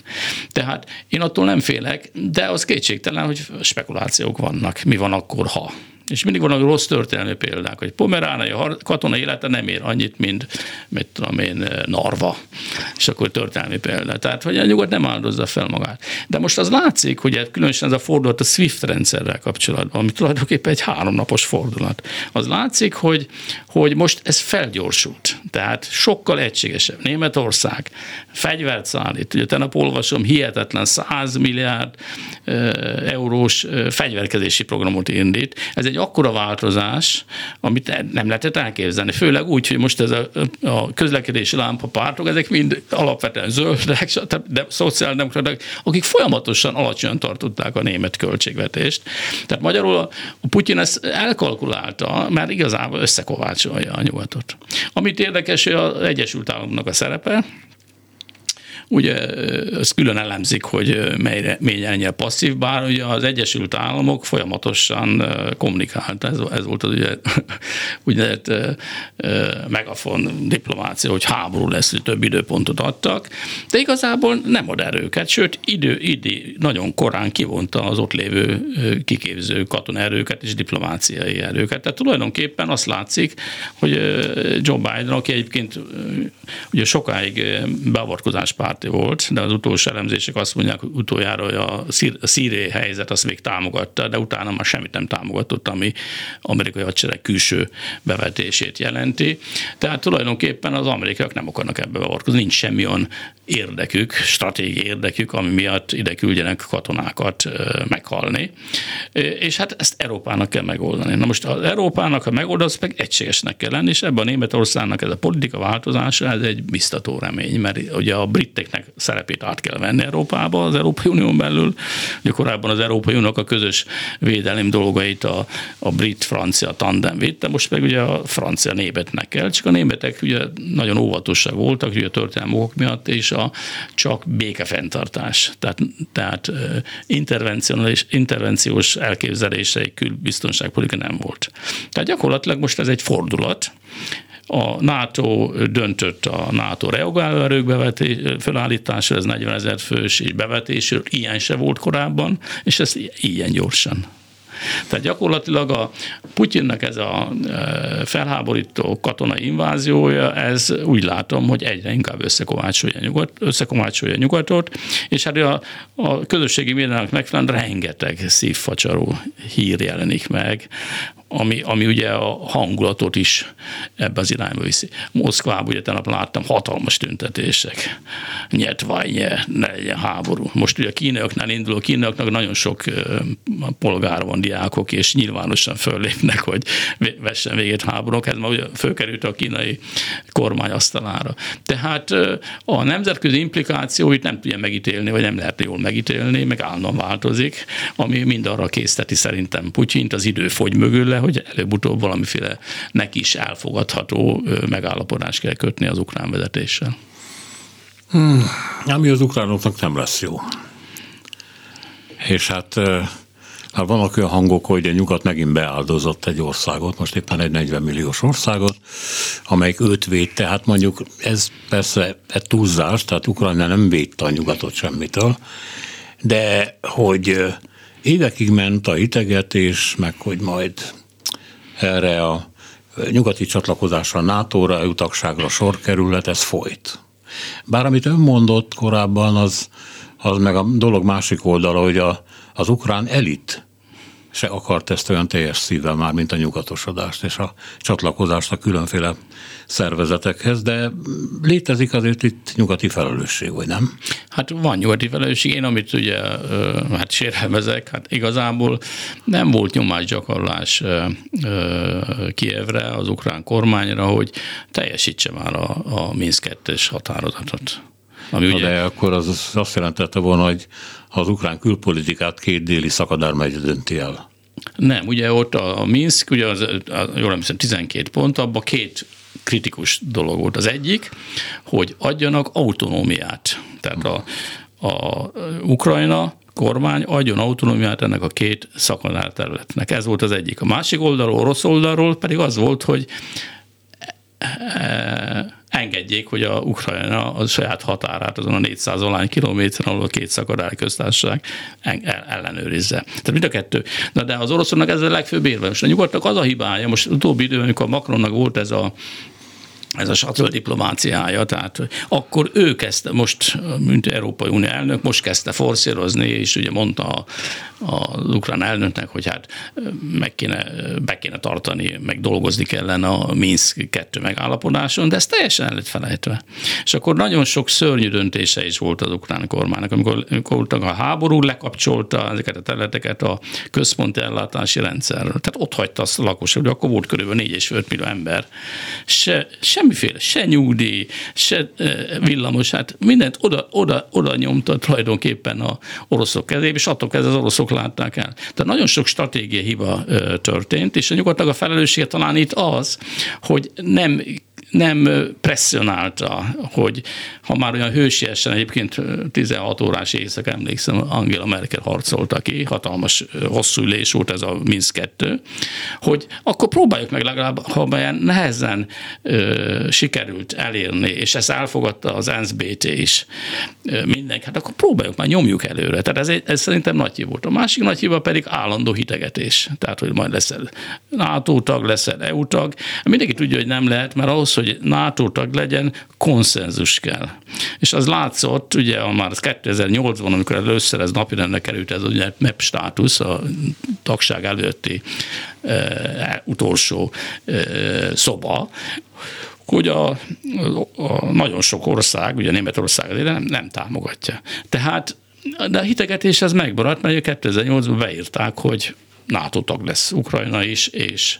Tehát én attól nem félek, de az kétségtelen, hogy spekulációk vannak. Mi van akkor, ha? És mindig vannak rossz történelmi példák, hogy Pomeránai katona élete nem ér annyit, mint, mit tudom én, Narva. És akkor történelmi példa. Tehát, hogy a nyugat nem áldozza fel magát. De most az látszik, hogy különösen ez a fordulat a SWIFT rendszerrel kapcsolatban, ami tulajdonképpen egy háromnapos fordulat. Az látszik, hogy, hogy most ez felgyorsult. Tehát sokkal egységesebb. Németország fegyvert szállít. Ugye tegnap olvasom, hihetetlen 100 milliárd eurós fegyverkezési programot indít. Ez egy akkora változás, amit nem lehetett elképzelni. Főleg úgy, hogy most ez a, a közlekedési lámpapártok, ezek mind alapvetően zöldek, de szociáldemokraták, akik folyamatosan alacsonyan tartották a német költségvetést. Tehát magyarul a, a Putyin ezt elkalkulálta, mert igazából összekovácsolja a nyugatot. Amit érdekes, hogy az Egyesült Államoknak a szerepe, Ugye ezt külön elemzik, hogy melyre, mélyen passzív, bár ugye az Egyesült Államok folyamatosan kommunikált, ez, ez volt az ugye, úgynevezett megafon diplomácia, hogy háború lesz, hogy több időpontot adtak, de igazából nem ad erőket, sőt idő, idő nagyon korán kivonta az ott lévő kiképző katonerőket és diplomáciai erőket. Tehát tulajdonképpen azt látszik, hogy Joe Biden, aki egyébként ugye sokáig beavatkozáspárt párti volt, de az utolsó elemzések azt mondják, hogy utoljára hogy a szíri helyzet azt még támogatta, de utána már semmit nem támogatott, ami amerikai hadsereg külső bevetését jelenti. Tehát tulajdonképpen az amerikaiak nem akarnak ebbe beavatkozni, nincs semmi olyan érdekük, stratégiai érdekük, ami miatt ide küldjenek katonákat meghalni. És hát ezt Európának kell megoldani. Na most az Európának a megoldás meg egységesnek kell lenni, és ebben a Németországnak ez a politika változása, ez egy biztató remény, mert ugye a briteknek szerepét át kell venni Európába, az Európai Unión belül. Ugye korábban az Európai Uniónak a közös védelem dolgait a, a brit-francia tandem vitte, most meg ugye a francia németnek kell, csak a németek ugye nagyon óvatosak voltak, ugye a történelmi miatt, és a csak békefenntartás. Tehát, tehát intervenciós, intervenciós elképzeléseik külbiztonságpolitika nem volt. Tehát gyakorlatilag most ez egy fordulat, a NATO döntött a NATO reagáló erők bevetés, felállítása, ez 40 ezer fős bevetésről, ilyen se volt korábban, és ez ilyen gyorsan. Tehát gyakorlatilag a Putyinnak ez a e, felháborító katonai inváziója, ez úgy látom, hogy egyre inkább összekovácsolja, nyugat, összekovácsolja nyugatot, és hát a, a közösségi médiának megfelelően rengeteg szívfacsaró hír jelenik meg, ami, ami ugye a hangulatot is ebbe az irányba viszi. Moszkvában ugye tegnap láttam hatalmas tüntetések. Nyert vagy nye, ne legyen háború. Most ugye a kínaiaknál induló kínaiaknak nagyon sok polgár van, diákok, és nyilvánosan föllépnek, hogy vessen véget háborúnak. Ez már ugye fölkerült a kínai kormány asztalára. Tehát a nemzetközi implikációit nem tudja megítélni, vagy nem lehet jól megítélni, meg állandóan változik, ami mind arra készteti szerintem Putyint, az idő fogy mögül vele, hogy előbb-utóbb valamiféle neki is elfogadható megállapodást kell kötni az ukrán vezetéssel. Hmm, ami az ukránoknak nem lesz jó. És hát Hát vannak olyan hangok, hogy a nyugat megint beáldozott egy országot, most éppen egy 40 milliós országot, amelyik őt védte. Hát mondjuk ez persze egy túlzás, tehát Ukrajna nem védte a nyugatot semmitől, de hogy évekig ment a hitegetés, meg hogy majd erre a nyugati csatlakozásra, NATO-ra, EU tagságra sor kerülhet, ez folyt. Bár amit ön mondott korábban, az, az meg a dolog másik oldala, hogy a, az ukrán elit se akart ezt olyan teljes szívvel már, mint a nyugatosodást és a csatlakozást a különféle szervezetekhez, de létezik azért itt nyugati felelősség, vagy nem? Hát van nyugati felelősség. Én, amit ugye hát sérelmezek, hát igazából nem volt nyomásgyakorlás Kievre, az ukrán kormányra, hogy teljesítse már a, a Minsk 2 határozatot. Ami ugye... De akkor az azt jelentette volna, hogy az ukrán külpolitikát két déli szakadár megy dönti el. Nem, ugye ott a, a Minsk, ugye az, a, jól emlékszem, 12 pont, abban két kritikus dolog volt. Az egyik, hogy adjanak autonómiát. Tehát a, a Ukrajna kormány adjon autonómiát ennek a két szakadár területnek. Ez volt az egyik. A másik oldalról, orosz oldalról pedig az volt, hogy engedjék, hogy a Ukrajna a saját határát azon a 400 alány kilométeren, ahol a két szakadár köztársaság ellenőrizze. Tehát mind a kettő. Na de az oroszoknak ez a legfőbb érve. Most a nyugatnak az a hibája, most utóbbi időben, amikor Macronnak volt ez a ez a satról diplomáciája, tehát akkor ő kezdte most, mint Európai Unió elnök, most kezdte forszírozni, és ugye mondta az ukrán elnöknek, hogy hát meg kéne, be kéne tartani, meg dolgozni kellene a Minsk 2 megállapodáson, de ez teljesen el lett felejtve. És akkor nagyon sok szörnyű döntése is volt az ukrán kormánynak, amikor, amikor a háború, lekapcsolta ezeket a területeket a központi ellátási rendszerről. Tehát ott hagyta a lakos, hogy akkor volt körülbelül 4,5 millió ember. Se, semmiféle, se nyugdíj, se villamos, hát mindent oda, oda, oda nyomta tulajdonképpen a oroszok kezébe, és attól kezdve az oroszok látták el. Tehát nagyon sok stratégiai hiba történt, és a nyugatnak a felelőssége talán itt az, hogy nem nem presszionálta, hogy ha már olyan hősiesen, egyébként 16 órás éjszaka emlékszem, Angela Merkel harcolta ki, hatalmas hosszú ülés volt ez a Minsk 2, hogy akkor próbáljuk meg legalább, ha olyan nehezen ö, sikerült elérni, és ezt elfogadta az NSBT is, mindenki, hát akkor próbáljuk már, nyomjuk előre. Tehát ez, ez szerintem nagy hiba volt. A másik nagy hiba pedig állandó hitegetés. Tehát, hogy majd leszel NATO tag, leszel EU tag. Mindenki tudja, hogy nem lehet, mert ahhoz, hogy NATO tag legyen, konszenzus kell. És az látszott, ugye a már 2008-ban, amikor először ez napirendre került, ez ugye MEP státusz, a tagság előtti e, utolsó e, szoba, hogy a, a nagyon sok ország, ugye Németország nem, nem támogatja. Tehát de a hitegetés ez megmaradt, mert 2008-ban beírták, hogy NATO tag lesz Ukrajna is, és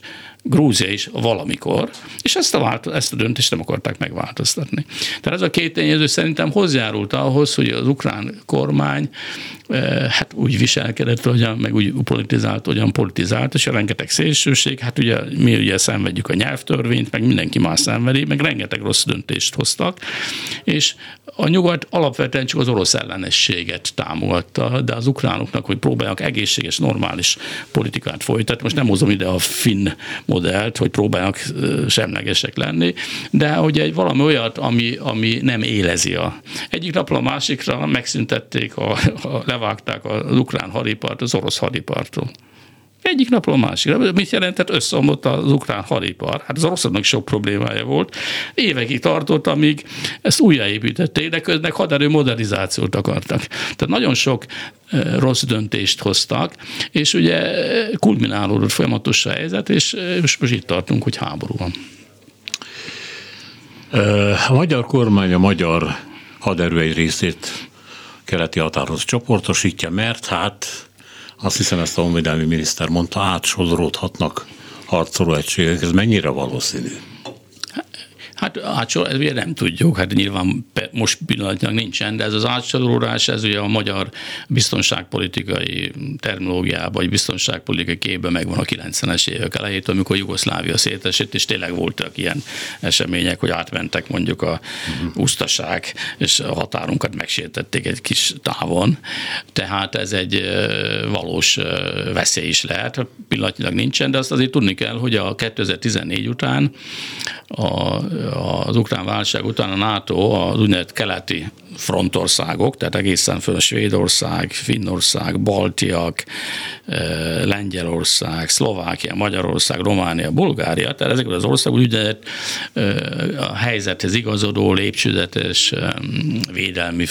Grúzia is valamikor, és ezt a, vált, ezt a döntést nem akarták megváltoztatni. Tehát ez a két tényező szerintem hozzájárult ahhoz, hogy az ukrán kormány eh, hát úgy viselkedett, hogyan, meg úgy politizált, hogyan politizált, és a rengeteg szélsőség, hát ugye mi ugye szenvedjük a nyelvtörvényt, meg mindenki más szenvedi, meg rengeteg rossz döntést hoztak, és a nyugat alapvetően csak az orosz ellenességet támogatta, de az ukránoknak, hogy próbálják egészséges, normális politikát folytatni, most nem hozom ide a finn modellt, hogy próbálnak semlegesek lenni, de hogy egy valami olyat, ami, ami nem élezi a. Egyik napról a másikra megszüntették, a, a, levágták az ukrán hadipart az orosz hadipartól. Egyik napról a másikra. Mit jelentett? Összeomlott az ukrán hadipar. Hát az oroszoknak sok problémája volt. Évekig tartott, amíg ezt újjáépítették, de közben haderő modernizációt akartak. Tehát nagyon sok rossz döntést hoztak, és ugye kulminálódott folyamatos helyzet, és most, most itt tartunk, hogy háború van. A magyar kormány a magyar haderő egy részét keleti határhoz csoportosítja, mert hát azt hiszem ezt a honvédelmi miniszter mondta, átsodródhatnak harcoló egységek. Ez mennyire valószínű? Hát átsor, ez ugye nem tudjuk, hát nyilván most pillanatnyilag nincsen, de ez az átsorolás, ez ugye a magyar biztonságpolitikai terminológiában, vagy biztonságpolitikai képben megvan a 90-es évek elejétől, amikor Jugoszlávia szétesett, és tényleg voltak ilyen események, hogy átmentek mondjuk a uh-huh. és a határunkat megsértették egy kis távon. Tehát ez egy valós veszély is lehet. Pillanatnyilag nincsen, de azt azért tudni kell, hogy a 2014 után, a, az ukrán válság után a NATO az úgynevezett keleti frontországok, tehát egészen föl Svédország, Finnország, Baltiak, eh, Lengyelország, Szlovákia, Magyarország, Románia, Bulgária, tehát ezek az országok ugye eh, a helyzethez igazodó lépcsőzetes eh, védelmi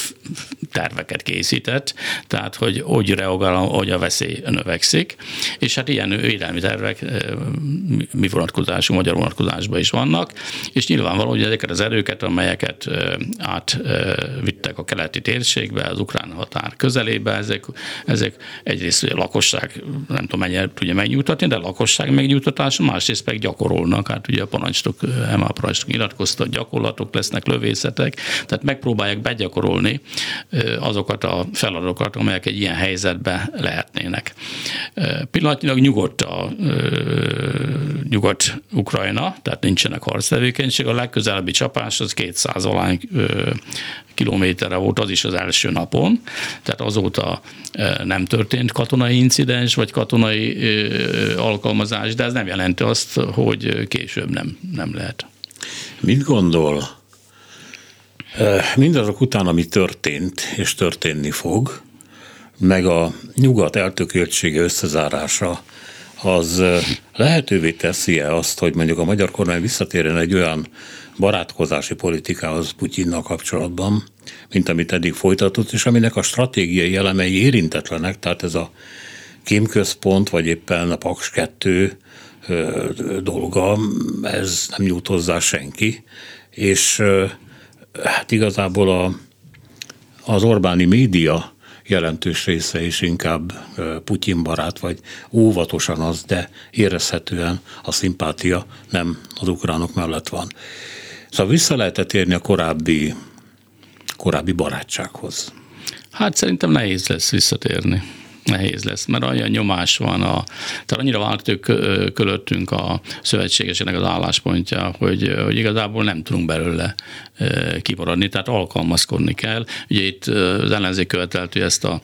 terveket készített, tehát hogy úgy reagál, hogy a veszély növekszik, és hát ilyen védelmi tervek mi vonatkozású, magyar vonatkozásban is vannak, és nyilvánvaló, hogy ezeket az erőket, amelyeket át vittek a keleti térségbe, az ukrán határ közelébe, ezek, ezek egyrészt a lakosság, nem tudom mennyire tudja megnyugtatni, de a lakosság megnyugtatása, másrészt meg gyakorolnak, hát ugye a parancsnok, MA parancsnok nyilatkozta, gyakorlatok lesznek, lövészetek, tehát megpróbálják begyakorolni azokat a feladatokat, amelyek egy ilyen helyzetbe lehetnének. Pillanatnyilag nyugodt a nyugodt Ukrajna, tehát nincsenek harctevékenység, a legközelebbi csapás az 200 alány kilométerre volt az is az első napon, tehát azóta nem történt katonai incidens vagy katonai alkalmazás, de ez nem jelenti azt, hogy később nem, nem lehet. Mit gondol? Mindazok után, ami történt és történni fog, meg a nyugat eltökéltsége összezárása, az lehetővé teszi-e azt, hogy mondjuk a magyar kormány visszatérjen egy olyan barátkozási politikához Putyinnal kapcsolatban, mint amit eddig folytatott, és aminek a stratégiai elemei érintetlenek, tehát ez a kémközpont, vagy éppen a Paks 2 dolga, ez nem jut hozzá senki, és hát igazából a, az Orbáni média jelentős része is inkább Putyin barát, vagy óvatosan az, de érezhetően a szimpátia nem az ukránok mellett van. Szóval vissza lehetett érni a korábbi, korábbi barátsághoz. Hát szerintem nehéz lesz visszatérni nehéz lesz, mert olyan nyomás van, a, tehát annyira vált körülöttünk a szövetségesének az álláspontja, hogy, hogy igazából nem tudunk belőle kimaradni, tehát alkalmazkodni kell. Ugye itt az ellenzék követelt, hogy ezt a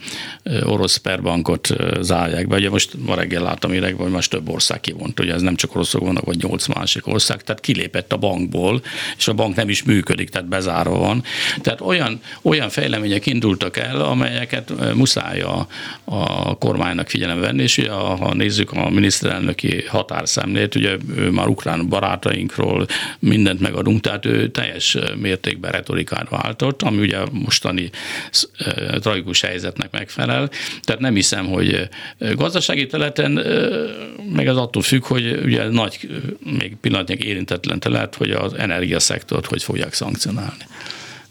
orosz perbankot zárják be. Ugye most ma reggel láttam érek, hogy most több ország kivont. Ugye ez nem csak oroszok vannak, vagy nyolc másik ország, tehát kilépett a bankból, és a bank nem is működik, tehát bezárva van. Tehát olyan, olyan fejlemények indultak el, amelyeket muszáj a, a kormánynak figyelembe venni, és ugye, ha nézzük a miniszterelnöki határszemlét, ugye ő már ukrán barátainkról mindent megadunk, tehát ő teljes mértékben retorikát váltott, ami ugye mostani tragikus helyzetnek megfelel. Tehát nem hiszem, hogy gazdasági területen meg az attól függ, hogy ugye nagy, még pillanatnyilag érintetlen terület, hogy az energiaszektort hogy fogják szankcionálni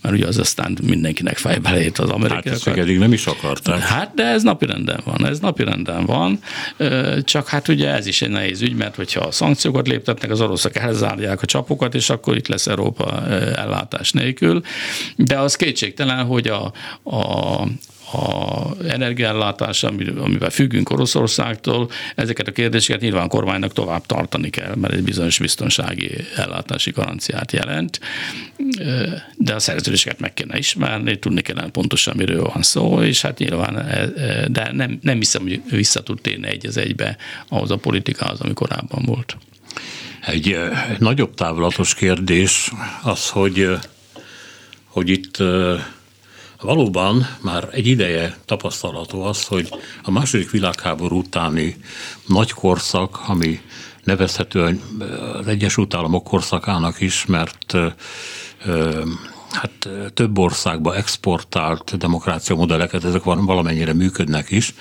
mert ugye az aztán mindenkinek fejbe lejött az amerikai. Hát eddig nem is akarták. Hát, de ez napi renden van, ez napi renden van, csak hát ugye ez is egy nehéz ügy, mert hogyha a szankciókat léptetnek, az oroszok elzárják a csapokat, és akkor itt lesz Európa ellátás nélkül. De az kétségtelen, hogy a, a, a energiállátás, amivel függünk Oroszországtól, ezeket a kérdéseket nyilván a kormánynak tovább tartani kell, mert egy bizonyos biztonsági ellátási garanciát jelent, de a szerződéseket meg kéne ismerni, tudni kellene pontosan, miről van szó, és hát nyilván, e, e, de nem, nem hiszem, hogy vissza tud térni egy az egybe ahhoz a politikához, ami korábban volt. Egy nagyobb távlatos kérdés az, hogy, hogy itt Valóban már egy ideje tapasztalható az, hogy a második világháború utáni nagy korszak, ami nevezhető az Egyesült Államok korszakának is, mert hát több országba exportált demokrácia modelleket, ezek valamennyire működnek is,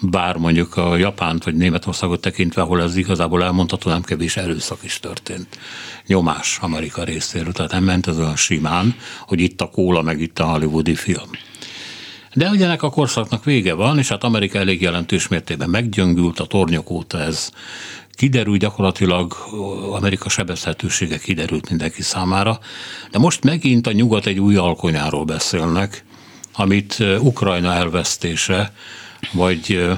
bár mondjuk a Japánt vagy Németországot tekintve, ahol ez igazából elmondható, nem kevés erőszak is történt. Nyomás Amerika részéről, tehát nem ment ez olyan simán, hogy itt a kóla, meg itt a hollywoodi film. De ugye ennek a korszaknak vége van, és hát Amerika elég jelentős mértékben meggyöngült, a tornyok óta ez kiderül gyakorlatilag, Amerika sebezhetősége kiderült mindenki számára, de most megint a nyugat egy új alkonyáról beszélnek, amit Ukrajna elvesztése, vagy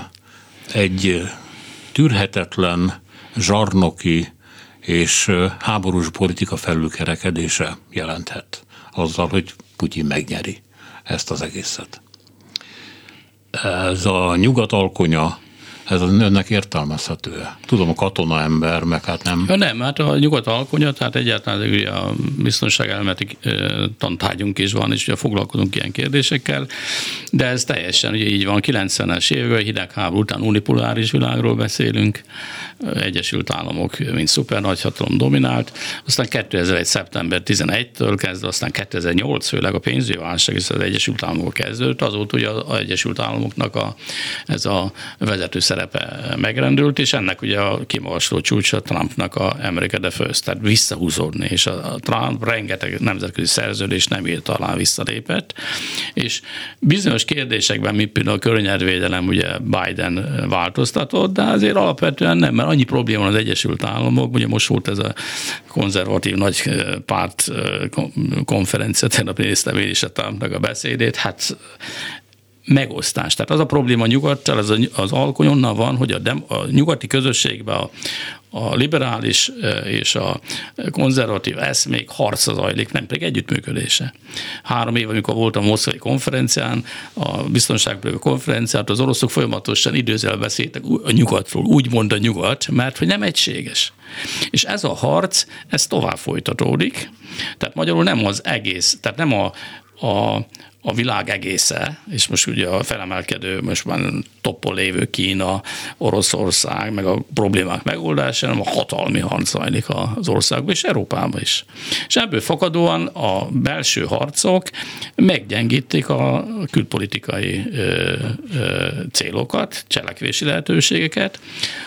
egy tűrhetetlen zsarnoki és háborús politika felülkerekedése jelenthet azzal, hogy Putyin megnyeri ezt az egészet. Ez a nyugat alkonya ez az önnek értelmezhető Tudom, a katona ember, meg hát nem. Ja, nem, hát a nyugat alkonya, tehát egyáltalán ugye a biztonság elméleti tantárgyunk is van, és ugye foglalkozunk ilyen kérdésekkel, de ez teljesen ugye így van, 90-es években, hidegháború után unipoláris világról beszélünk, Egyesült Államok, mint szuper nagyhatalom dominált, aztán 2001. szeptember 11-től kezdve, aztán 2008 főleg a pénzügyi válság és az Egyesült Államok kezdődött, azóta ugye az Egyesült Államoknak a, ez a vezető szerepe megrendült, és ennek ugye a kimagasló csúcsa Trumpnak a America the First, tehát visszahúzódni, és a Trump rengeteg nemzetközi szerződés nem írt alá visszalépett, és bizonyos kérdésekben, mint például a környezetvédelem, ugye Biden változtatott, de azért alapvetően nem, mert annyi probléma van az Egyesült Államok, ugye most volt ez a konzervatív nagy párt konferencia, tegnap néztem én is a Trumpnak a beszédét, hát megosztás. Tehát az a probléma nyugattal, az, az alkony onnan van, hogy a, dem, a nyugati közösségben a, a liberális és a konzervatív eszmék harca zajlik, nem pedig együttműködése. Három év, amikor voltam a moszkvai konferencián, a biztonságpolitikai konferencián, az oroszok folyamatosan időzel beszéltek a nyugatról, úgy mond a nyugat, mert hogy nem egységes. És ez a harc, ez tovább folytatódik, tehát magyarul nem az egész, tehát nem a, a, a világ egésze, és most ugye a felemelkedő, most már toppon lévő Kína, Oroszország, meg a problémák megoldása, hanem a hatalmi harc zajlik az országban és Európában is. És ebből fakadóan a belső harcok meggyengítik a külpolitikai ö, ö, célokat, cselekvési lehetőségeket,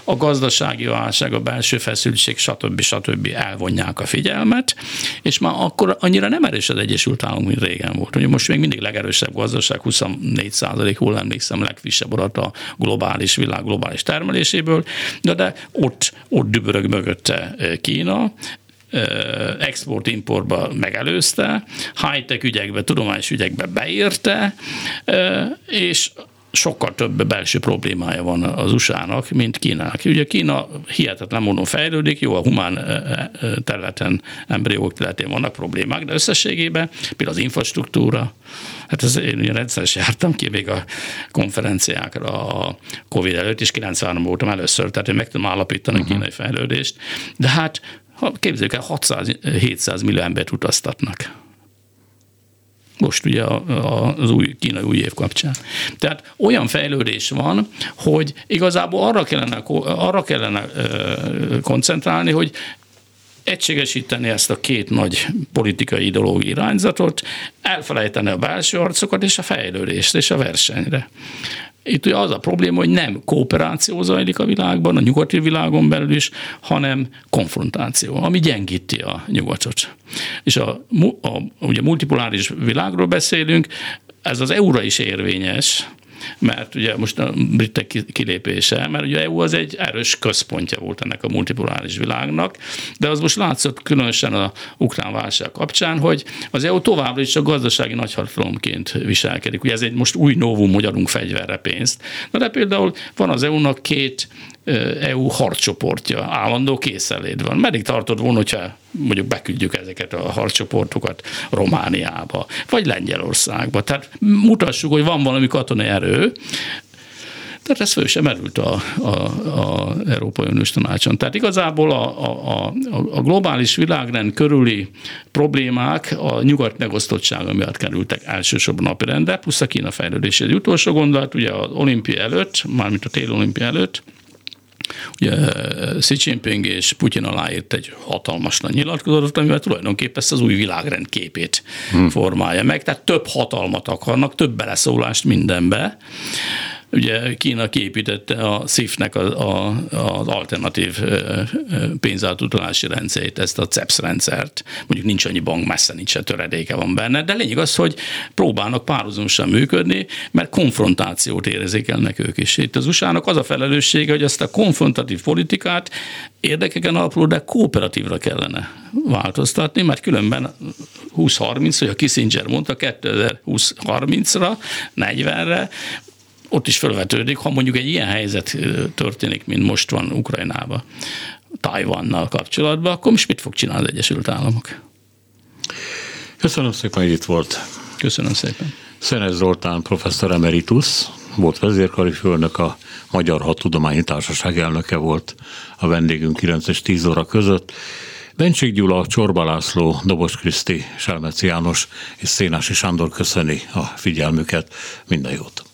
a gazdasági válság, a belső feszültség, stb. stb. elvonják a figyelmet, és már akkor annyira nem erős az Egyesült Államok, mint régen volt. Ugye most még mindig legerősebb gazdaság, 24 százalék, hol emlékszem, legfrissebb adat a globális világ globális termeléséből, de, de ott, ott dübörög mögötte Kína, export-importba megelőzte, high-tech ügyekbe, tudományos ügyekbe beírte, és sokkal több belső problémája van az USA-nak, mint Kínának. Ugye Kína hihetetlen módon fejlődik, jó, a humán területen, embriók területén vannak problémák, de összességében például az infrastruktúra, hát ez, én rendszeresen jártam ki még a konferenciákra a Covid előtt, és 93 voltam először, tehát én meg tudom állapítani uh-huh. a kínai fejlődést, de hát képzeljük el, 600-700 millió embert utaztatnak most ugye az új kínai új év kapcsán. Tehát olyan fejlődés van, hogy igazából arra kellene, arra kellene koncentrálni, hogy egységesíteni ezt a két nagy politikai ideológiai irányzatot, elfelejteni a belső arcokat és a fejlődést és a versenyre. Itt ugye az a probléma, hogy nem kooperáció zajlik a világban, a nyugati világon belül is, hanem konfrontáció, ami gyengíti a nyugatot. És a, a ugye multipoláris világról beszélünk, ez az EU-ra is érvényes, mert ugye most a britek kilépése, mert ugye EU az egy erős központja volt ennek a multipoláris világnak, de az most látszott különösen a ukrán válság kapcsán, hogy az EU továbbra is a gazdasági nagyhatalomként viselkedik. Ugye ez egy most új novum, hogy adunk fegyverre pénzt. Na de például van az EU-nak két EU harccsoportja, állandó készenlét van. Meddig tartod volna, hogyha mondjuk beküldjük ezeket a harccsoportokat Romániába, vagy Lengyelországba. Tehát mutassuk, hogy van valami katonai erő, tehát ez föl sem merült a, a, a Európai Uniós Tanácson. Tehát igazából a, a, a, a globális világrend körüli problémák a nyugat megosztottsága miatt kerültek elsősorban napirendre, plusz a Kína fejlődése. Egy utolsó gondolat, ugye az olimpia előtt, mármint a téli olimpia előtt, Ugye Xi Jinping és Putyin aláírt egy hatalmas nagy nyilatkozatot, amivel tulajdonképpen ezt az új világrend képét hmm. formálja meg. Tehát több hatalmat akarnak, több beleszólást mindenbe. Ugye Kína kiépítette a SZIF-nek az, az alternatív pénzátutalási rendszerét, ezt a CEPS rendszert. Mondjuk nincs annyi bank, messze nincs se töredéke van benne, de lényeg az, hogy próbálnak párhuzamosan működni, mert konfrontációt érzékelnek ők is. Itt az USA-nak az a felelőssége, hogy ezt a konfrontatív politikát érdekeken alapuló, de kooperatívra kellene változtatni, mert különben 20-30, hogy a Kissinger mondta 2020-30-ra, 40-re, ott is felvetődik, ha mondjuk egy ilyen helyzet történik, mint most van Ukrajnában, Tajvannal kapcsolatban, akkor most mit fog csinálni az Egyesült Államok? Köszönöm szépen, hogy itt volt. Köszönöm szépen. Szenez Zoltán professzor emeritus, volt vezérkari főnök, a Magyar Hadtudományi Társaság elnöke volt a vendégünk 9 és 10 óra között. Bencsik Gyula, Csorba László, Dobos Kriszti, Selmeci János és Szénási Sándor köszöni a figyelmüket. Minden jót!